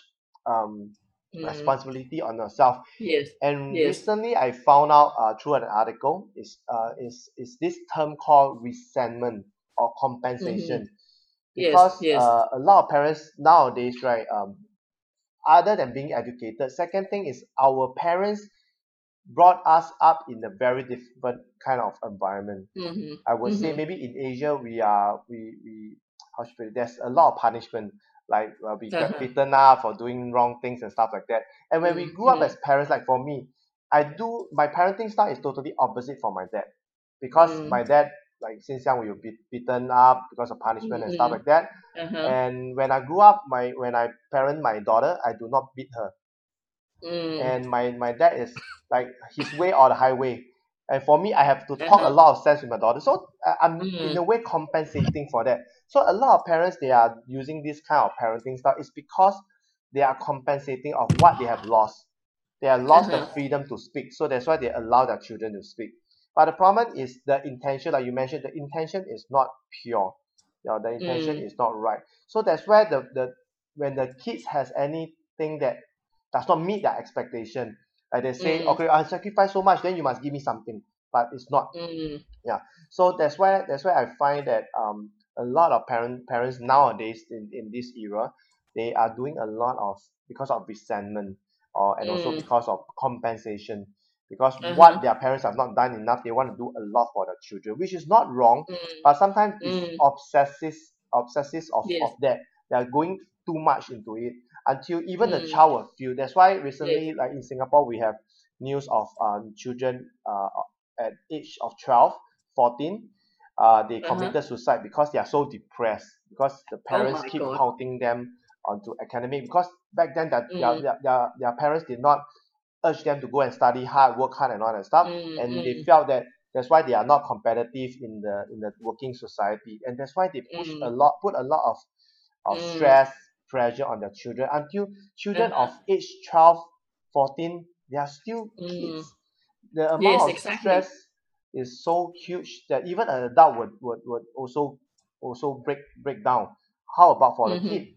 um Mm. responsibility on yourself? Yes. And Yes. recently, I found out uh, through an article is uh, is is this term called resentment or compensation, Mm-hmm. Because yes. uh, a lot of parents nowadays, right, um, other than being educated, second thing is our parents brought us up in a very different kind of environment. Mhm. I would say Mhm. maybe in Asia we are we we how should I? There's a lot of punishment. Like uh, we get Uh-huh. beaten up for doing wrong things and stuff like that. And when we Mm, grew up as parents, like for me, I do my parenting style is totally opposite from my dad. Because Mm. my dad, like since young we were beat, beaten up because of punishment and stuff Mhm. like that. Uh-huh. And when I grew up, my when I parent my daughter, I do not beat her. Mm. And my my dad is like his way or the highway. And for me, I have to talk a Uh-huh. lot of sense with my daughter. So I- I'm in Mm. a way compensating for that. So a lot of parents they are using this kind of parenting style is because they are compensating of what they have lost. They have lost the Uh-huh. freedom to speak. So that's why they allow their children to speak. But the problem is the intention, like you mentioned, the intention is not pure. You know, the intention Mm. is not right. So that's where the, the when the kids has anything that does not meet their expectation, like they say, Mm. okay, I sacrifice so much, then you must give me something. But it's not. Mm. So that's why that's why I find that um a lot of parent parents nowadays in, in this era, they are doing a lot of because of resentment or and also Mm. because of compensation. Because Uh-huh. what their parents have not done enough, they want to do a lot for their children, which is not wrong, Mm. but sometimes Mm. it's obsessive obsessive of, Yes. of that. They are going too much into it until even the Mm. child will feel. That's why recently, like in Singapore, we have news of um, children uh, at age of 12, 14, uh, they Uh-huh. committed suicide because they are so depressed because the parents Oh keep God. counting them onto academic because back then that their, Mm. their, their, their parents did not urge them to go and study hard, work hard and all that stuff. Mm, And they mm. felt that that's why they are not competitive in the in the working society. And that's why they push a Mm. lot, put a lot of, of Mm. stress, pressure on their children until children Uh-huh. of age 12, 14, they are still Mm. kids. The amount Yes, of exactly. stress is so huge that even an adult would, would, would also also break break down. How about for Mhm. the kid?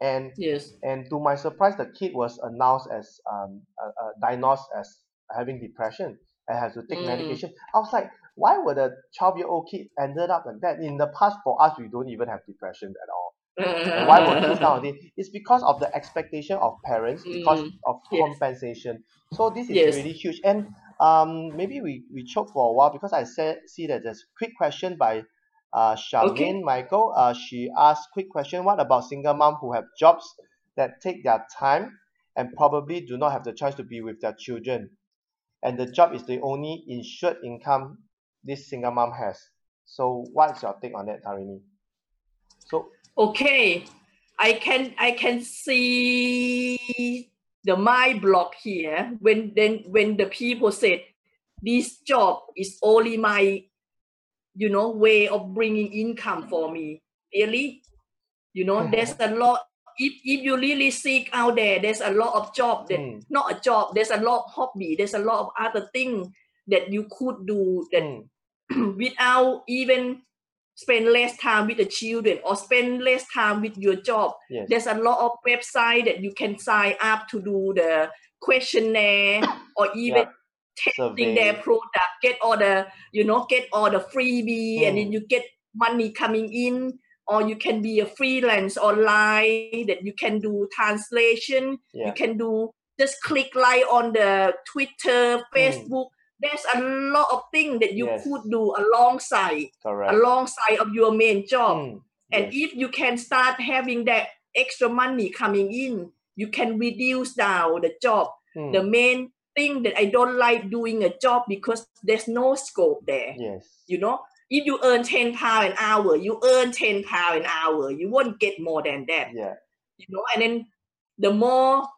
And Yes. and to my surprise, the kid was announced as um uh, uh, diagnosed as having depression and has to take Mm. medication. I was like, why would a twelve year old kid ended up like that? In the past, for us, we don't even have depression at all. Why would kids nowadays? It's because of the expectation of parents, because Mm. of Yes. compensation. So this is Yes. really huge. And um, maybe we, we choke for a while because I said see that there's a quick question by uh Charmaine Okay. Michael. Uh, she asked quick question. What about single mom who have jobs that take their time and probably do not have the chance to be with their children, and the job is the only insured income this single mom has. So what's your take on that, Tarini? So Okay, I can I can see the mind block here when then when the people said this job is only my you know way of bringing income for me. Really? You know there's a lot if if you really seek out there there's a lot of job that mm, not a job there's a lot of hobby there's a lot of other things that you could do that mm, without even spend less time with the children or spend less time with your job. Yes. there's a lot of website that you can sign up to do the questionnaire or even Yeah. Testing their product get all the you know get all the freebie and then Mm. you get money coming in or you can be a freelance online that you can do translation Yeah. you can do just click like on the twitter Mm. facebook there's a lot of things that you Yes. could do alongside Correct. alongside of your main job Mm, and yes. if you can start having that extra money coming in you can reduce down the job Mm, the main think that I don't like doing a job because there's no scope there. Yes. You know, if you earn 10 pounds an hour, you earn 10 pounds an hour. You won't get more than that. Yeah. You know, and then the more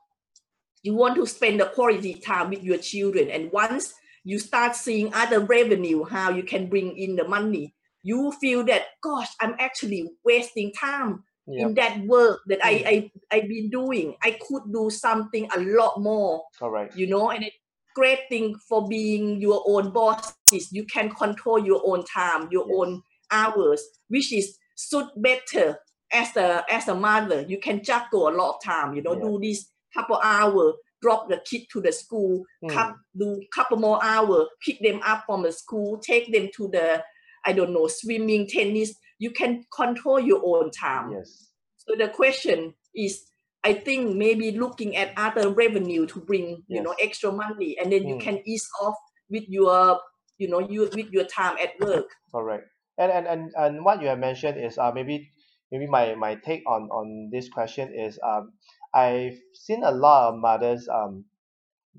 you want to spend the quality time with your children, and once you start seeing other revenue, how you can bring in the money, you feel that, gosh, I'm actually wasting time Yep. in that work that I, Mm. I I've been doing. I could do something a lot more, Correct. you know, and it great thing for being your own boss is you can control your own time, your Yes. own hours, which is suit better as a as a mother. You can juggle a lot of time, you know, Yeah. do this couple hour, drop the kid to the school, Mm. cup, do couple more hour, pick them up from the school, take them to the I don't know, swimming, tennis. You can control your own time. Yes. So the question is, I think maybe looking at other revenue to bring you know extra money, and then you Mm. can ease off with your you know you with your time at work. Correct. And and and, and what you have mentioned is uh maybe maybe my my take on on this question is um I've seen a lot of mothers um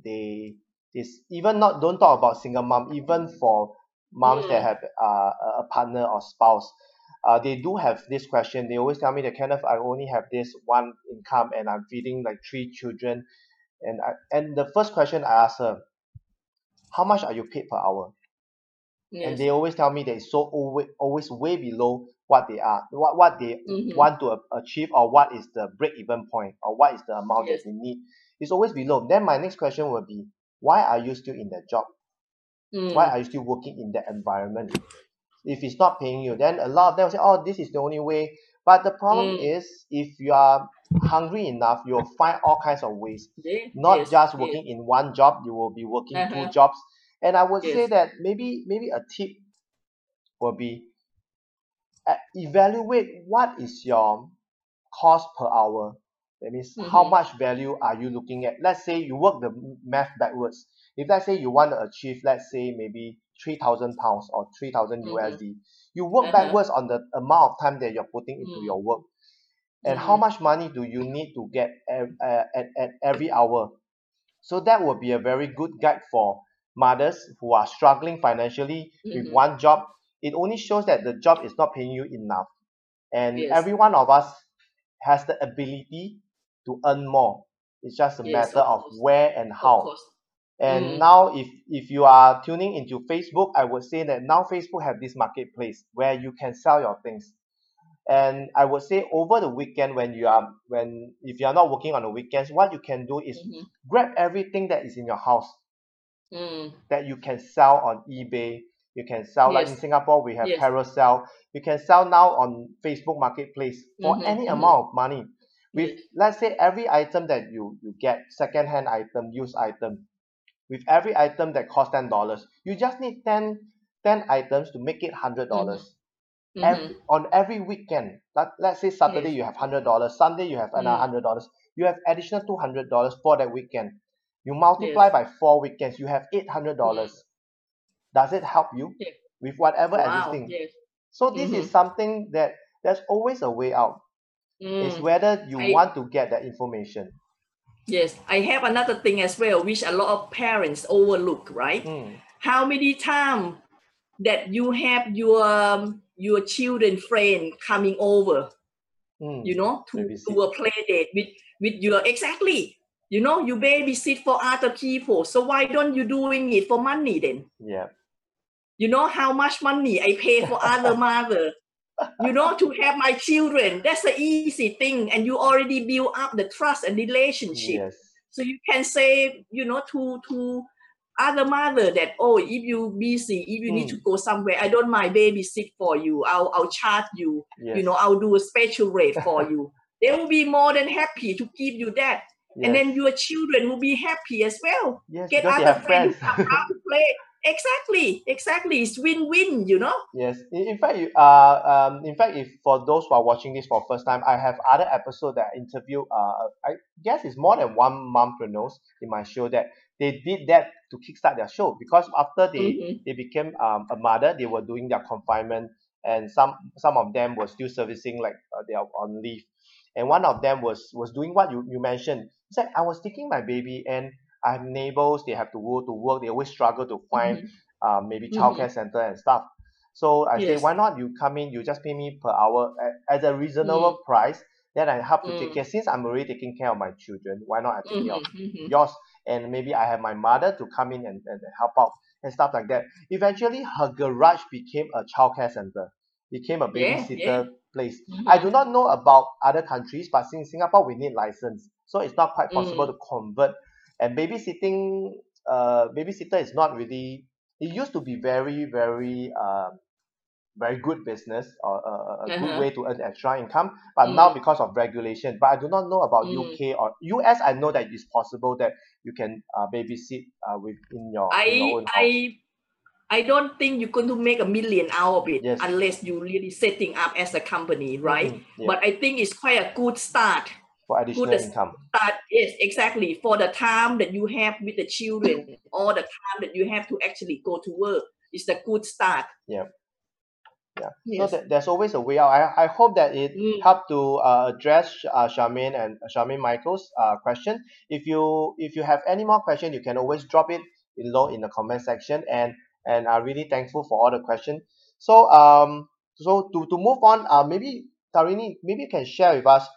they is even not don't talk about single mom even for moms that Mm. have uh, a partner or spouse uh, they do have this question. They always tell me that Kenneth I only have this one income and I'm feeding like three children. And I and the first question I ask her how much are you paid per hour? And they always tell me that it's so always always way below what they are what what they Mhm. want to achieve or what is the break even point or what is the amount Yes. that they need. It's always below. Then my next question will be why are you still in that job? Why Mm. are you still working in that environment if it's not paying you then a lot of them will say oh this is the only way but the problem Mm. is if you are hungry enough you'll find all kinds of ways not yes, just yes. working in one job you will be working two Uh-huh. jobs and i would say that maybe maybe a tip will be uh, evaluate what is your cost per hour that means how Mhm. much value are you looking at let's say you work the math backwards if let's say you want to achieve let's say maybe 3000 pounds or 3000 Mhm. usd you work Uh-huh. backwards on the amount of time that you're putting into Mm. your work and how Mm. much money do you need to get ev- uh, at, at every hour so that will be a very good guide for mothers who are struggling financially with Mhm. one job it only shows that the job is not paying you enough and Yes. every one of us has the ability to earn more it's just a Yes, matter of of where and Of how course. And Mm. now if if you are tuning into facebook i would say that now facebook have this marketplace where you can sell your things and i would say over the weekend when you are when if you are not working on the weekends what you can do is Mhm. grab everything that is in your house Mm. that you can sell on ebay you can sell like in singapore we have Yes. Carousell you can sell now on facebook marketplace for Mhm, any mhm. amount of money with Yes. let's say every item that you you get second hand item used item with every item that costs ten dollars you just need 10 10 items to make it hundred dollars every Mhm. on every weekend let, let's say saturday Yes. you have hundred dollars sunday you have another Mm. hundred dollars you have additional two hundred dollars for that weekend you multiply Yes. by four weekends you have eight hundred dollars does it help you with whatever Wow. existing so this is Mhm. something that there's always a way out it's Mm. whether you I- want to get that information Yes. I have another thing as well, which a lot of parents overlook. Right. Mm, How many times that you have your um, your children friend coming over mm, you know to, babysit. to a play date with with your exactly you know you babysit for other people so why don't you doing it for money then yeah you know how much money i pay for other mother you know to have my children. That's the easy thing. And you already build up the trust and relationship. Yes. So you can say you know to to other mother that oh if you busy if you need to Mm. go somewhere i don't mind babysit for you. I'll i'll charge you. Yes. you know i'll do a special rate for you. They will be more than happy to give you that. And then your children will be happy as well. Yes get other friends friends. to come out to play exactly exactly it's win-win you know Yes, in, in fact, you, uh, um, in fact, if for those who are watching this for first time, I have other episode that I interview. Uh, I guess it's more than one mompreneurs in my show that they did that to kickstart their show because after they Mhm. they became um, a mother, they were doing their confinement, and some some of them were still servicing like uh, they are on leave, and one of them was was doing what you you mentioned. He said, "I was taking my baby and I have neighbors they have to go to work they always struggle to find Mhm. uh, maybe Mhm. childcare center and stuff so I say why not you come in you just pay me per hour at, at a reasonable Mm. price then I help to take Mm. care since I'm already taking care of my children why not I take care of Mhm, mhm. yours and maybe I have my mother to come in and, and help out and stuff like that. Eventually her garage became a childcare center, became a babysitter yeah. place. I do Mhm. not know about other countries, but in Singapore we need license. So it's not quite possible Mm. to convert. And babysitting uh babysitter is not really it used to be very, very uh very good business or a, a a good Uh-huh. way to earn extra income but now Mm. because of regulation but I do not know about Mm. U_K or U_S I know that it's possible that you can uh babysit uh within your in your I own house I I don't think you're going to make a million out of it Yes. unless you really setting up as a company, right? Mm, yeah, But I think it's quite a good start. For additional good income Start yes, exactly for the time that you have with the children, or the time that you have to actually go to work. It's a good start. Yeah. Yeah. so Yes. that there's always a way out I I hope that it Mm. helped to uh, address uh, Charmaine and Charmaine Michael's uh, question if you if you have any more question you can always drop it below in the comment section and and I'm really thankful for all the questions. so um so to to move on uh maybe Tarini maybe you can share with us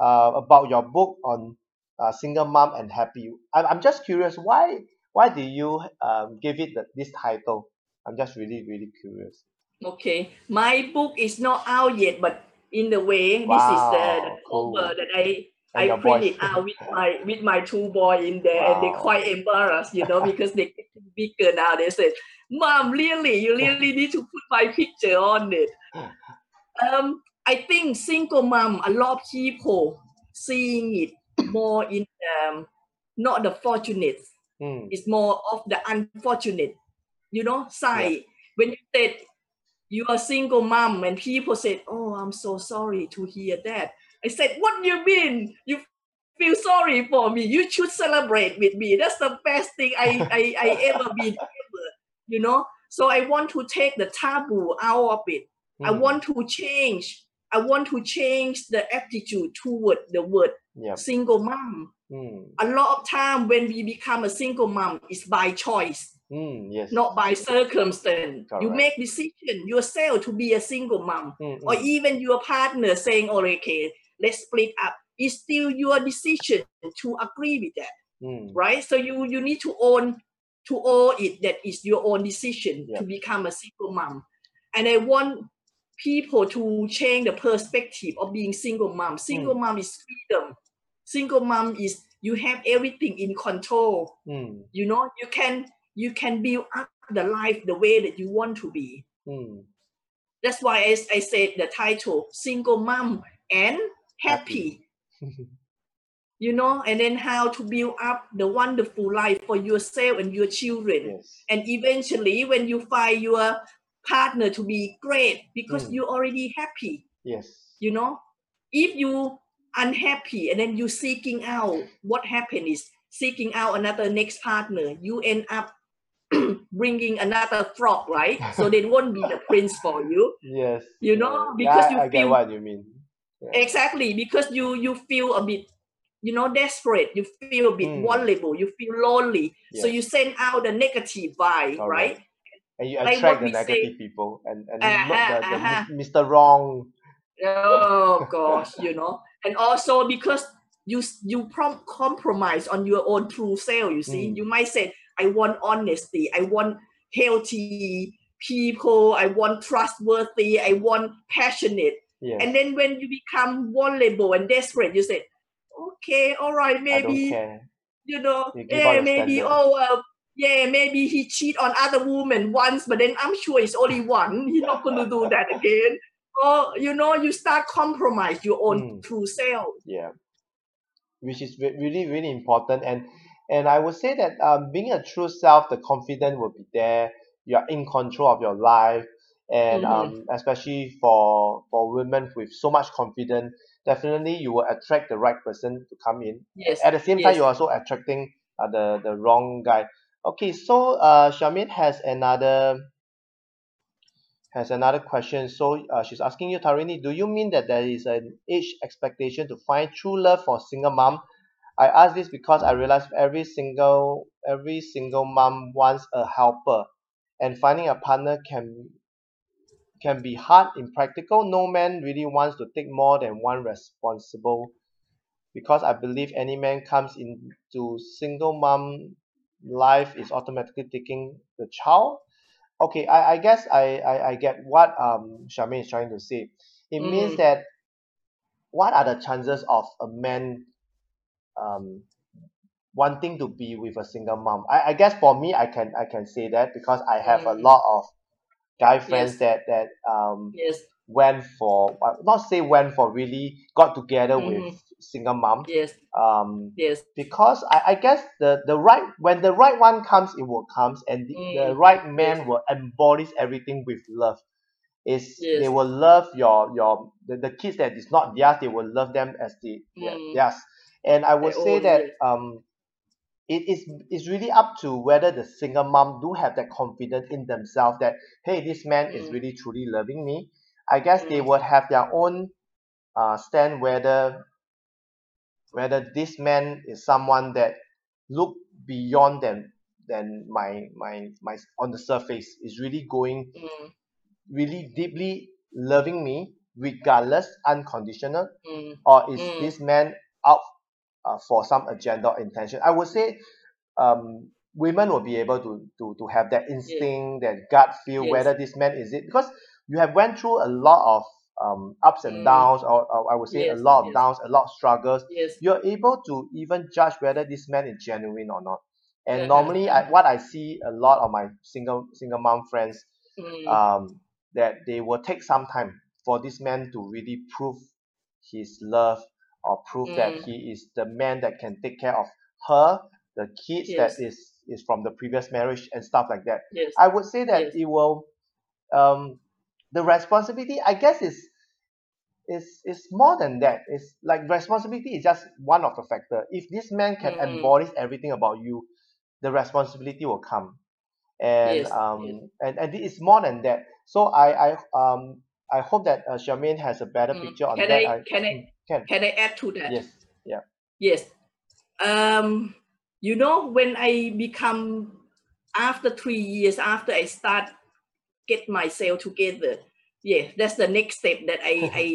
uh about your book on uh, single mom and happy I'm I'm just curious why why do you um give it the, this title? I'm just really really curious. Okay, my book is not out yet, but in the way, this is the, the cool. cover that I and I print it out with my with my two boy in there, and they're quite embarrassed, you know, because they get bigger now. They said, "Mom, really, you really need to put my picture on it." Um, I think single mom, a lot of people seeing it more in um, not the fortunate, mm, it's more of the unfortunate, you know, side. When you said you are single mom and people said, Oh, I'm so sorry to hear that. I said, What do you mean? You feel sorry for me. You should celebrate with me. That's the best thing I, I, I ever been ever. You know? So I want to take the taboo out of it. I mm, want to change. I want to change the attitude toward the word yep single mom. mm, A lot of time when we become a single mom is by choice mm, yes not by circumstance. You make decision yourself to be a single mom, mm, or even your partner saying, "Oh, okay, let's split up." It's still your decision to agree with that, mm, right? So you you need to own to own it that is your own decision to become a single mom, and I want people to change the perspective of being single mom. Single mom is freedom. Single mom is you have everything in control. Mm, you know you can you can build up the life the way that you want to be. Mm. that's why i, I said the title single mom and happy, you know and then how to build up the wonderful life for yourself and your children. Yes. And eventually when you find your partner to be great because Mm. you're already happy yes. you know? If you unhappy and then you seeking out what happened is seeking out another next partner you end up bringing another frog right? So they won't be the prince for you. Yes. You know, yes. because I, you I get feel- what you mean. Yeah. exactly because you you feel a bit you know desperate you feel a bit Mm. vulnerable you feel lonely. So you send out the negative vibe right and you attract what the we say- negative people and and Uh-huh, not the, the uh-huh. Mr. Wrong oh gosh you know and also because you you prom- compromise on your own true self you see Mm. you might say i want honesty i want healthy people i want trustworthy i want passionate yes and then when you become vulnerable and desperate you say okay all right maybe you know You yeah maybe standard. oh uh, yeah maybe he cheat on other women once but then i'm sure it's only one. He's not going to do that again. Or you know you start compromise your own Mm. true self. Yeah. Which is really really important. And and I would say that um being a true self the confidence will be there. You are in control of your life. And Mhm. um especially for for women with so much confidence definitely you will attract the right person to come in. Yes. At the same time you're also attracting uh, the the wrong guy okay so uh Charmaine has another has another question so uh, she's asking you Tarini do you mean that there is an age expectation to find true love for single mom I ask this because I realize every single every single mom wants a helper, and finding a partner can can be hard in practical. No man really wants to take more than one responsible because I believe any man comes into single mom life is automatically taking the child. Okay, I, I guess I, I, I get what um Charmaine is trying to say. It means Mm. that what are the chances of a man um wanting to be with a single mom? I, I guess for me I can I can say that because I have a Mm. lot of guy friends Yes. that that um Yes. went for uh, not say went for really got together with Mhm. Single mom Yes. um Yes. because I, I guess the the right when the right one comes it will comes and the, the Mm. right man Yes. will embodies everything with love is they will love your your the, the kids that is not theirs they will love them as the Mm. theirs and I would say that yes. um it is it's really up to whether the single mom do have that confidence in themselves that hey this man is Mm. really truly loving me I guess they Mm. would have their own uh stand whether whether this man is someone that look beyond than than my my my on the surface is really going Mm. really deeply loving me regardless unconditional Mm. or is Mm. this man out uh, for some agenda or intention i would say um women will be able to to to have that Yes. instinct that gut feel Yes. whether this man is it because you have went through a lot of um ups and Mm. downs or, or i would say a lot of Yes. downs a lot of struggles Yes. you're able to even judge whether this man is genuine or not and Uh-huh. normally I, what i see a lot of my single single mom friends Mm. um that they will take some time for this man to really prove his love or prove that Mm. he is the man that can take care of her the kids that Yes. is is from the previous marriage and stuff like that Yes. i would say that Yes. it will um the responsibility i guess is is is more than that it's like responsibility is just one of the factor if this man can Mm. embody everything about you the responsibility will come and Yes. Yes. um and and it is more than that so i i um i hope that uh, Charmaine has a better Mm. picture on Can that I I can I mm, can can I add to that? yes yeah Yes. Um, you know, when I become after three years after I start get myself together, yeah, that's the next step that I I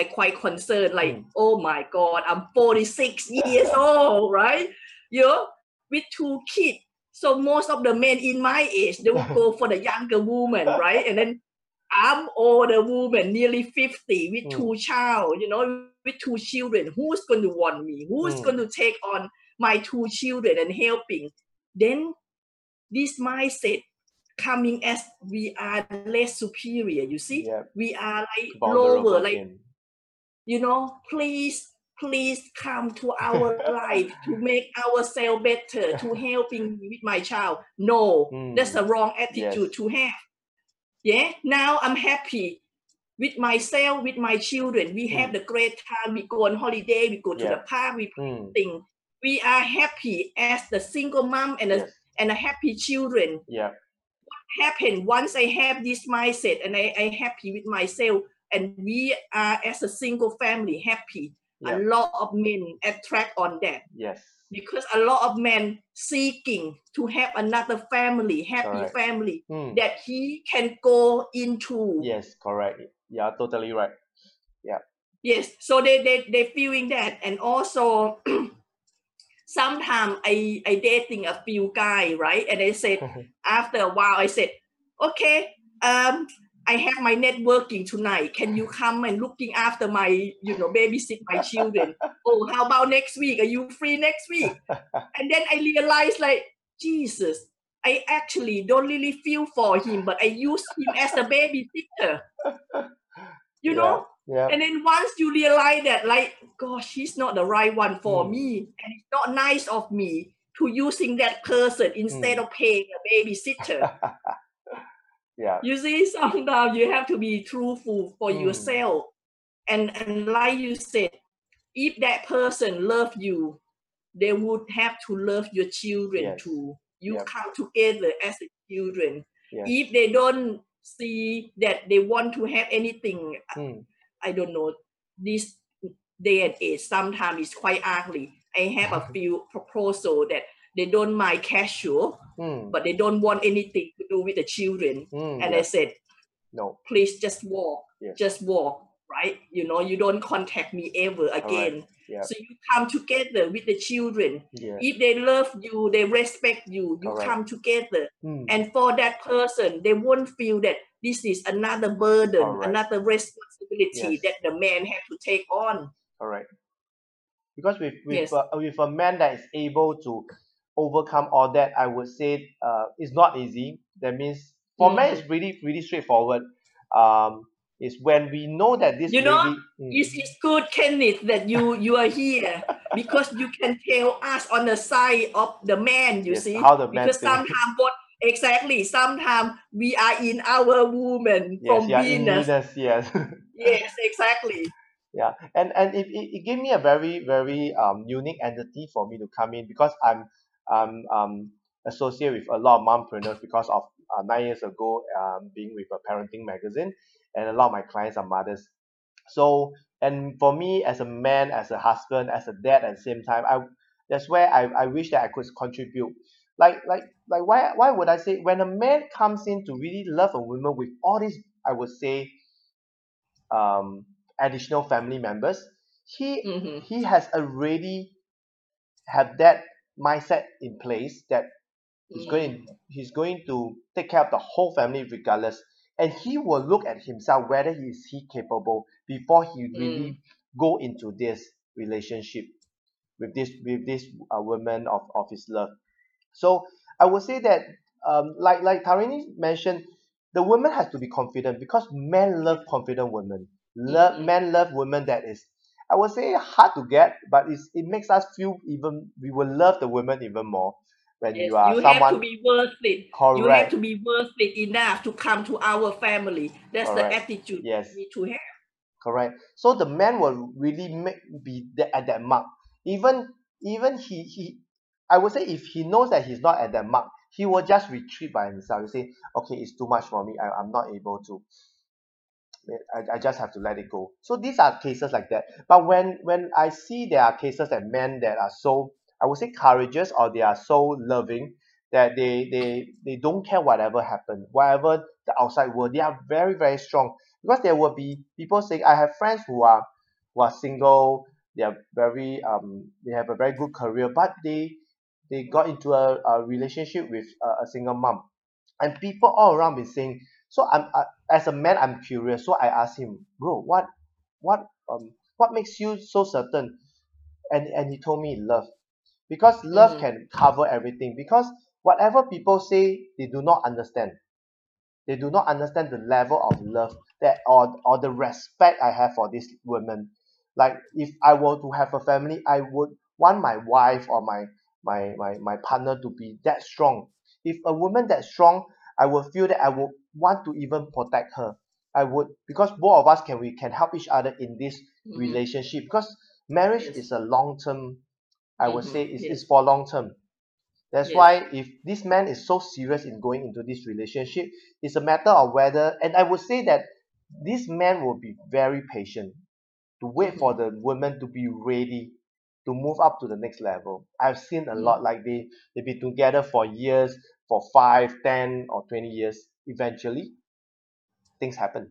I quite concerned. Like, Mm. oh my God, I'm 46 years old, right? You know, with two kids. So most of the men in my age, they will go for the younger woman, right? And then I'm older woman, nearly 50, with Mm. two child, you know, with two children. Who's going to want me? Who's Mm. going to take on my two children and helping? Then this mindset coming as we are less superior, you see? yeah We are like lower, like, again you know, please, please come to our life to make ourselves better, to helping with my child. No, that's Mm. the wrong attitude yes to have. Yeah, now I'm happy with myself, with my children. We have Mm. the great time. We go on holiday. We go to yeah the park. We mm. thing. We are happy as the single mom and a, yes and a happy children. yeah Happen once I have this mindset and I I happy with myself and we are as a single family happy. yeah A lot of men attract on that yes because a lot of men seeking to have another family, happy Correct. family mm. that he can go into. yes correct yeah totally right Yeah. Yes, so they they they feeling that, and also sometimes I I dating a few guy, right? And I said after a while, I said, okay, um, I have my networking tonight. Can you come and looking after my, you know, babysit my children? oh, how about next week? Are you free next week? and then I realized, like, Jesus, I actually don't really feel for him, but I use him as a babysitter. You yeah know? Yeah And then once you realize that, like, gosh, he's not the right one for Mm. me, and it's not nice of me to using that person instead Mm. of paying a babysitter. yeah you see, sometimes you have to be truthful for Mm. yourself. And and like you said, if that person love you, they would have to love your children Yes. too. You Yep. come together as a children. yes If they don't see that they want to have anything mm. I don't know, this day and age sometimes it's quite ugly. I have a few proposal that they don't mind casual, Mm. but they don't want anything to do with the children. Mm. And yeah. I said, no. please just walk, just walk, right? You know, you don't contact me ever again. Yeah. So you come together with the children. If they love you, they respect you, you Correct. come together. Mm. And for that person, they won't feel that this is another burden, Correct. another responsibility Yes. that the man have to take on. All right. Because with with Yes. a, with a man that is able to overcome all that, I would say uh, it's not easy. That means for men, Mm-hmm. it's really really straightforward. Um, is when we know that this You know, lady. Mm, It's, it's good, Kenneth, that you you are here because you can tell us on the side of the man. You Yes, see, how the man because sometimes what exactly sometimes we are in our woman yes, from Venus. Venus, yes. Yes, exactly. yeah and and it, it, it gave me a very very um unique entity for me to come in because i'm i'm um associated with a lot of mompreneurs because of uh, nine years ago um being with a parenting magazine and a lot of my clients are mothers so and for me as a man as a husband as a dad at the same time i that's where i, I wish that i could contribute like like like why why would i say when a man comes in to really love a woman with all these i would say um additional family members he Mhm. he has already have that mindset in place that he's going he's going to take care of the whole family regardless and he will look at himself whether he is he capable before he really go into this relationship with this with this uh, woman of, of his love so i would say that um like like tarini mentioned the woman has to be confident because men love confident women love Mhm. men love women that is I would say hard to get, but it's, it makes us feel even we will love the woman even more when Yes, you are you have to be worth it. Correct. You have to be worth it enough to come to our family. That's Correct. the attitude Yes. we need to have. correct. So the man will really make be that, at that mark. Even even he he, I would say if he knows that he's not at that mark, he will just retreat by himself. You say, okay, it's too much for me. I, I'm not able to. I, I just have to let it go. So these are cases like that. But when when I see there are cases that men that are so I would say courageous or they are so loving that they they they don't care whatever happen, whatever the outside world, they are very very strong because there will be people saying I have friends who are who are single, they are very um they have a very good career, but they they got into a, a relationship with a, a single mom, and people all around be saying. So I'm I, as a man, I'm curious. So I asked him, bro, what what um what makes you so certain? And and he told me love, because love Mhm. can cover everything. Because whatever people say, they do not understand they do not understand the level of love that or or the respect I have for this woman. Like if I were to have a family, I would want my wife or my my my my partner to be that strong. If a woman that strong, I will feel that I would want to even protect her. I would because both of us can we can help each other in this Mhm. relationship because marriage Yes. is a long term I would Mhm. say it's, Yes. it's for long term. That's Yes. why if this man is so serious in going into this relationship, it's a matter of whether and I would say that this man will be very patient to wait for the woman to be ready to move up to the next level. I've seen a Mm. lot like they they've been together for years, for five, ten, or twenty years. Eventually, things happen.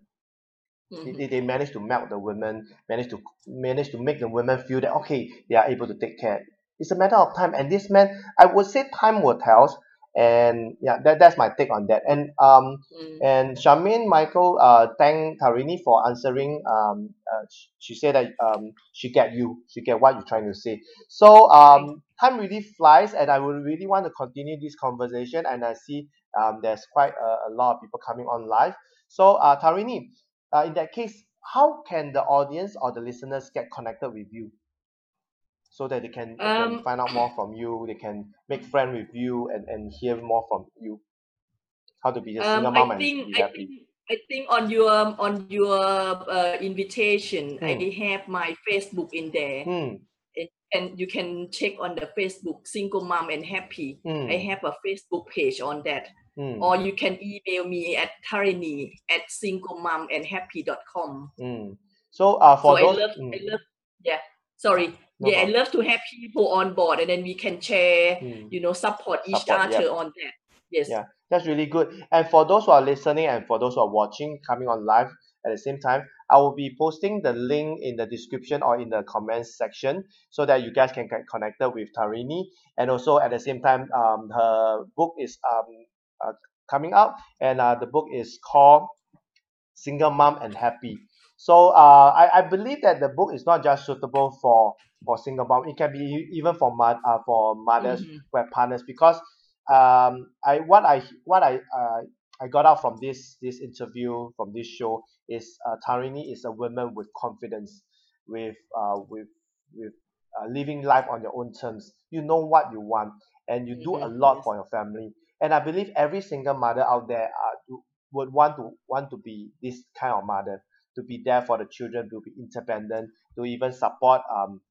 They, Mhm. they, they manage to melt the women, manage to manage to make the women feel that okay, they are able to take care. It's a matter of time, and this man, I would say, time will tell. And yeah, that, that's my take on that. And um, Mm. and Charmaine Michael uh thank Tarini for answering. Um, uh, sh- she said that um she get you, she get what you're trying to say. So um, time really flies, and I would really want to continue this conversation. And I see um there's quite a, a lot of people coming on live. So uh, Tarini, uh, in that case, how can the audience or the listeners get connected with you? So that they can, they can Um, find out more from you, they can make friend with you and, and hear more from you. How to be a single Um, mom I and think be I happy. think I think on your on your uh, invitation, I Hmm. have my Facebook in there, Hmm. and, and you can check on the Facebook Single Mom and Happy. I Hmm. have a Facebook page on that, Hmm. or you can email me at tarini at singlemomandhappy.com. Mm. So uh So for I those love mm, I love yeah. sorry No yeah i love to have people on board and then we can share Hmm. you know support each Support, other on that yes Yeah. That's really good. And for those who are listening and for those who are watching, coming on live at the same time, I will be posting the link in the description or in the comments section so that you guys can get connected with Tarini. And also at the same time, um, her book is um uh, coming out, and uh, the book is called Single Mom and Happy. So uh, I, I believe that the book is not just suitable for for single mom. It can be even for mo- uh, for mothers Mhm. who have partners because um I what I what I uh, I got out from this this interview from this show is uh, Tarini is a woman with confidence, with uh with with uh, living life on your own terms. You know what you want, and you do a Mhm, lot yes. for your family. And I believe every single mother out there uh, would want to want to be this kind of mother, to be there for the children, to be independent, to even support um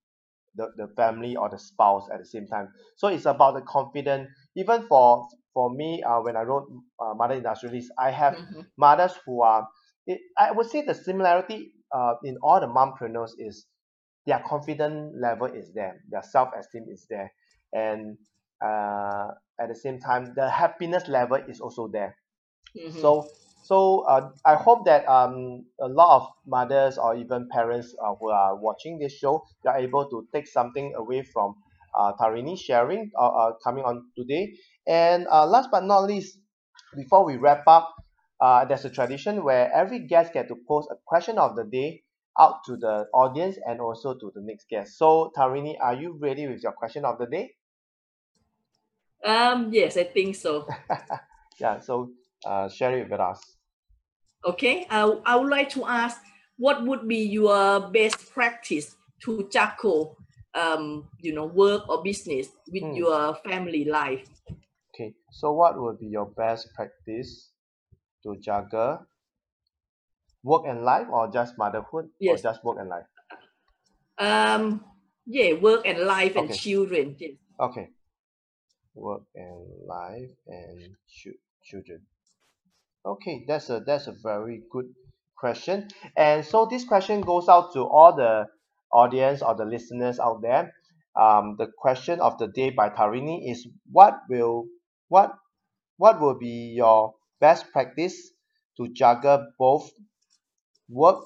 the, the family or the spouse at the same time. So it's about the confidence. Even for for me, uh, when I wrote uh, Mother Industrialist, I have Mhm. mothers who are. It, I would say the similarity uh, in all the mompreneurs is their confidence level is there, their self esteem is there, and uh, at the same time, the happiness level is also there. Mhm. So so uh, I hope that um a lot of mothers or even parents uh, who are watching this show they are able to take something away from uh, Tarini sharing uh, uh, coming on today. And uh, last but not least, before we wrap up, uh, there's a tradition where every guest get to post a question of the day out to the audience and also to the next guest. So Tarini, are you ready with your question of the day? um yes i think so yeah. So uh, share it with us. Okay, I, I would like to ask what would be your best practice to tackle, um, you know, work or business with Hmm. your family life? Okay, so what would be your best practice to juggle work and life or just motherhood Yes. or just work and life? Um, yeah, work and life and children. Yes. Okay. Work and life and chil- children. Okay, that's a that's a very good question. And so this question goes out to all the audience or the listeners out there. Um, the question of the day by Tarini is what will what what will be your best practice to juggle both work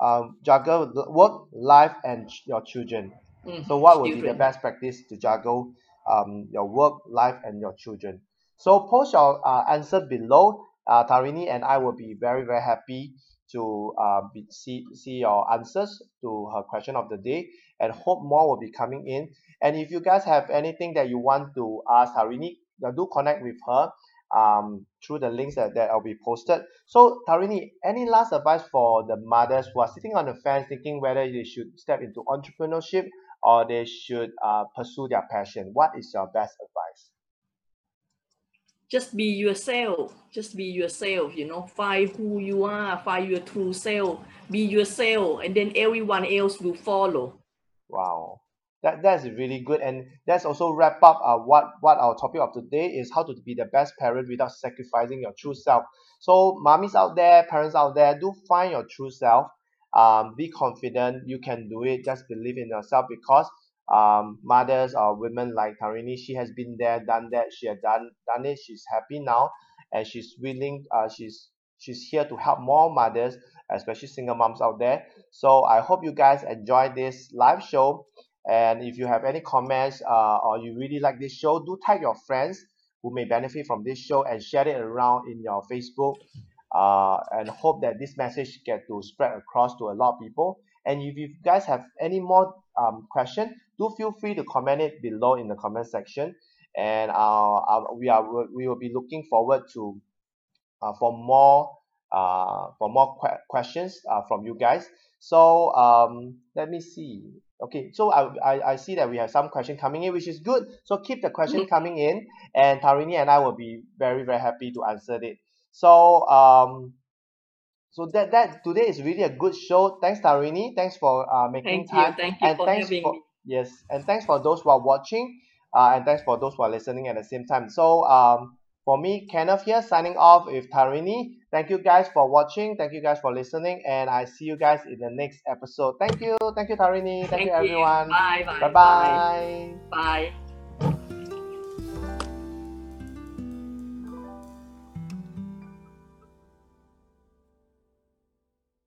um, juggle work life and ch- your children Mhm, so what would be the best practice to juggle um, your work life and your children so post your uh, answer below uh, Tarini and I will be very very happy to uh, be, see see your answers to her question of the day and hope more will be coming in. And if you guys have anything that you want to ask Tarini uh, do connect with her um, through the links that, that will be posted. So Tarini any last advice for the mothers who are sitting on the fence thinking whether they should step into entrepreneurship or they should uh, pursue their passion? What is your best advice Just be yourself. Just be yourself. You know, find who you are. Find your true self. Be yourself, and then everyone else will follow. Wow, that that's really good, and that's also wrap up uh, what what our topic of today is how to be the best parent without sacrificing your true self. So, mommies out there, parents out there, do find your true self. Um, be confident, you can do it. Just believe in yourself because um, mothers or women like Tarini, she has been there, done that. She has done done it. She's happy now, and she's willing. Uh, she's she's here to help more mothers, especially single moms out there. So I hope you guys enjoy this live show. And if you have any comments uh, or you really like this show, do tag your friends who may benefit from this show and share it around in your Facebook. Uh, and hope that this message get to spread across to a lot of people. And if you guys have any more um, question, do feel free to comment it below in the comment section. And uh, uh, we are we will be looking forward to uh, for more uh, for more que- questions uh, from you guys. So um, let me see. Okay, so I, I I see that we have some question coming in, which is good. So keep the question coming in, and Tarini and I will be very very happy to answer it. So um, so that that today is really a good show. Thanks Tarini. Thanks for uh, making Thank you. time, Thank you and for thanks having for me. Yes, and thanks for those who are watching, uh, and thanks for those who are listening at the same time. So um, For me, Kenneth here signing off with Tarini. Thank you guys for watching. Thank you guys for listening. And I see you guys in the next episode. Thank you. Thank you, Tarini. Thank, you, everyone. Bye bye. Bye-bye. Bye.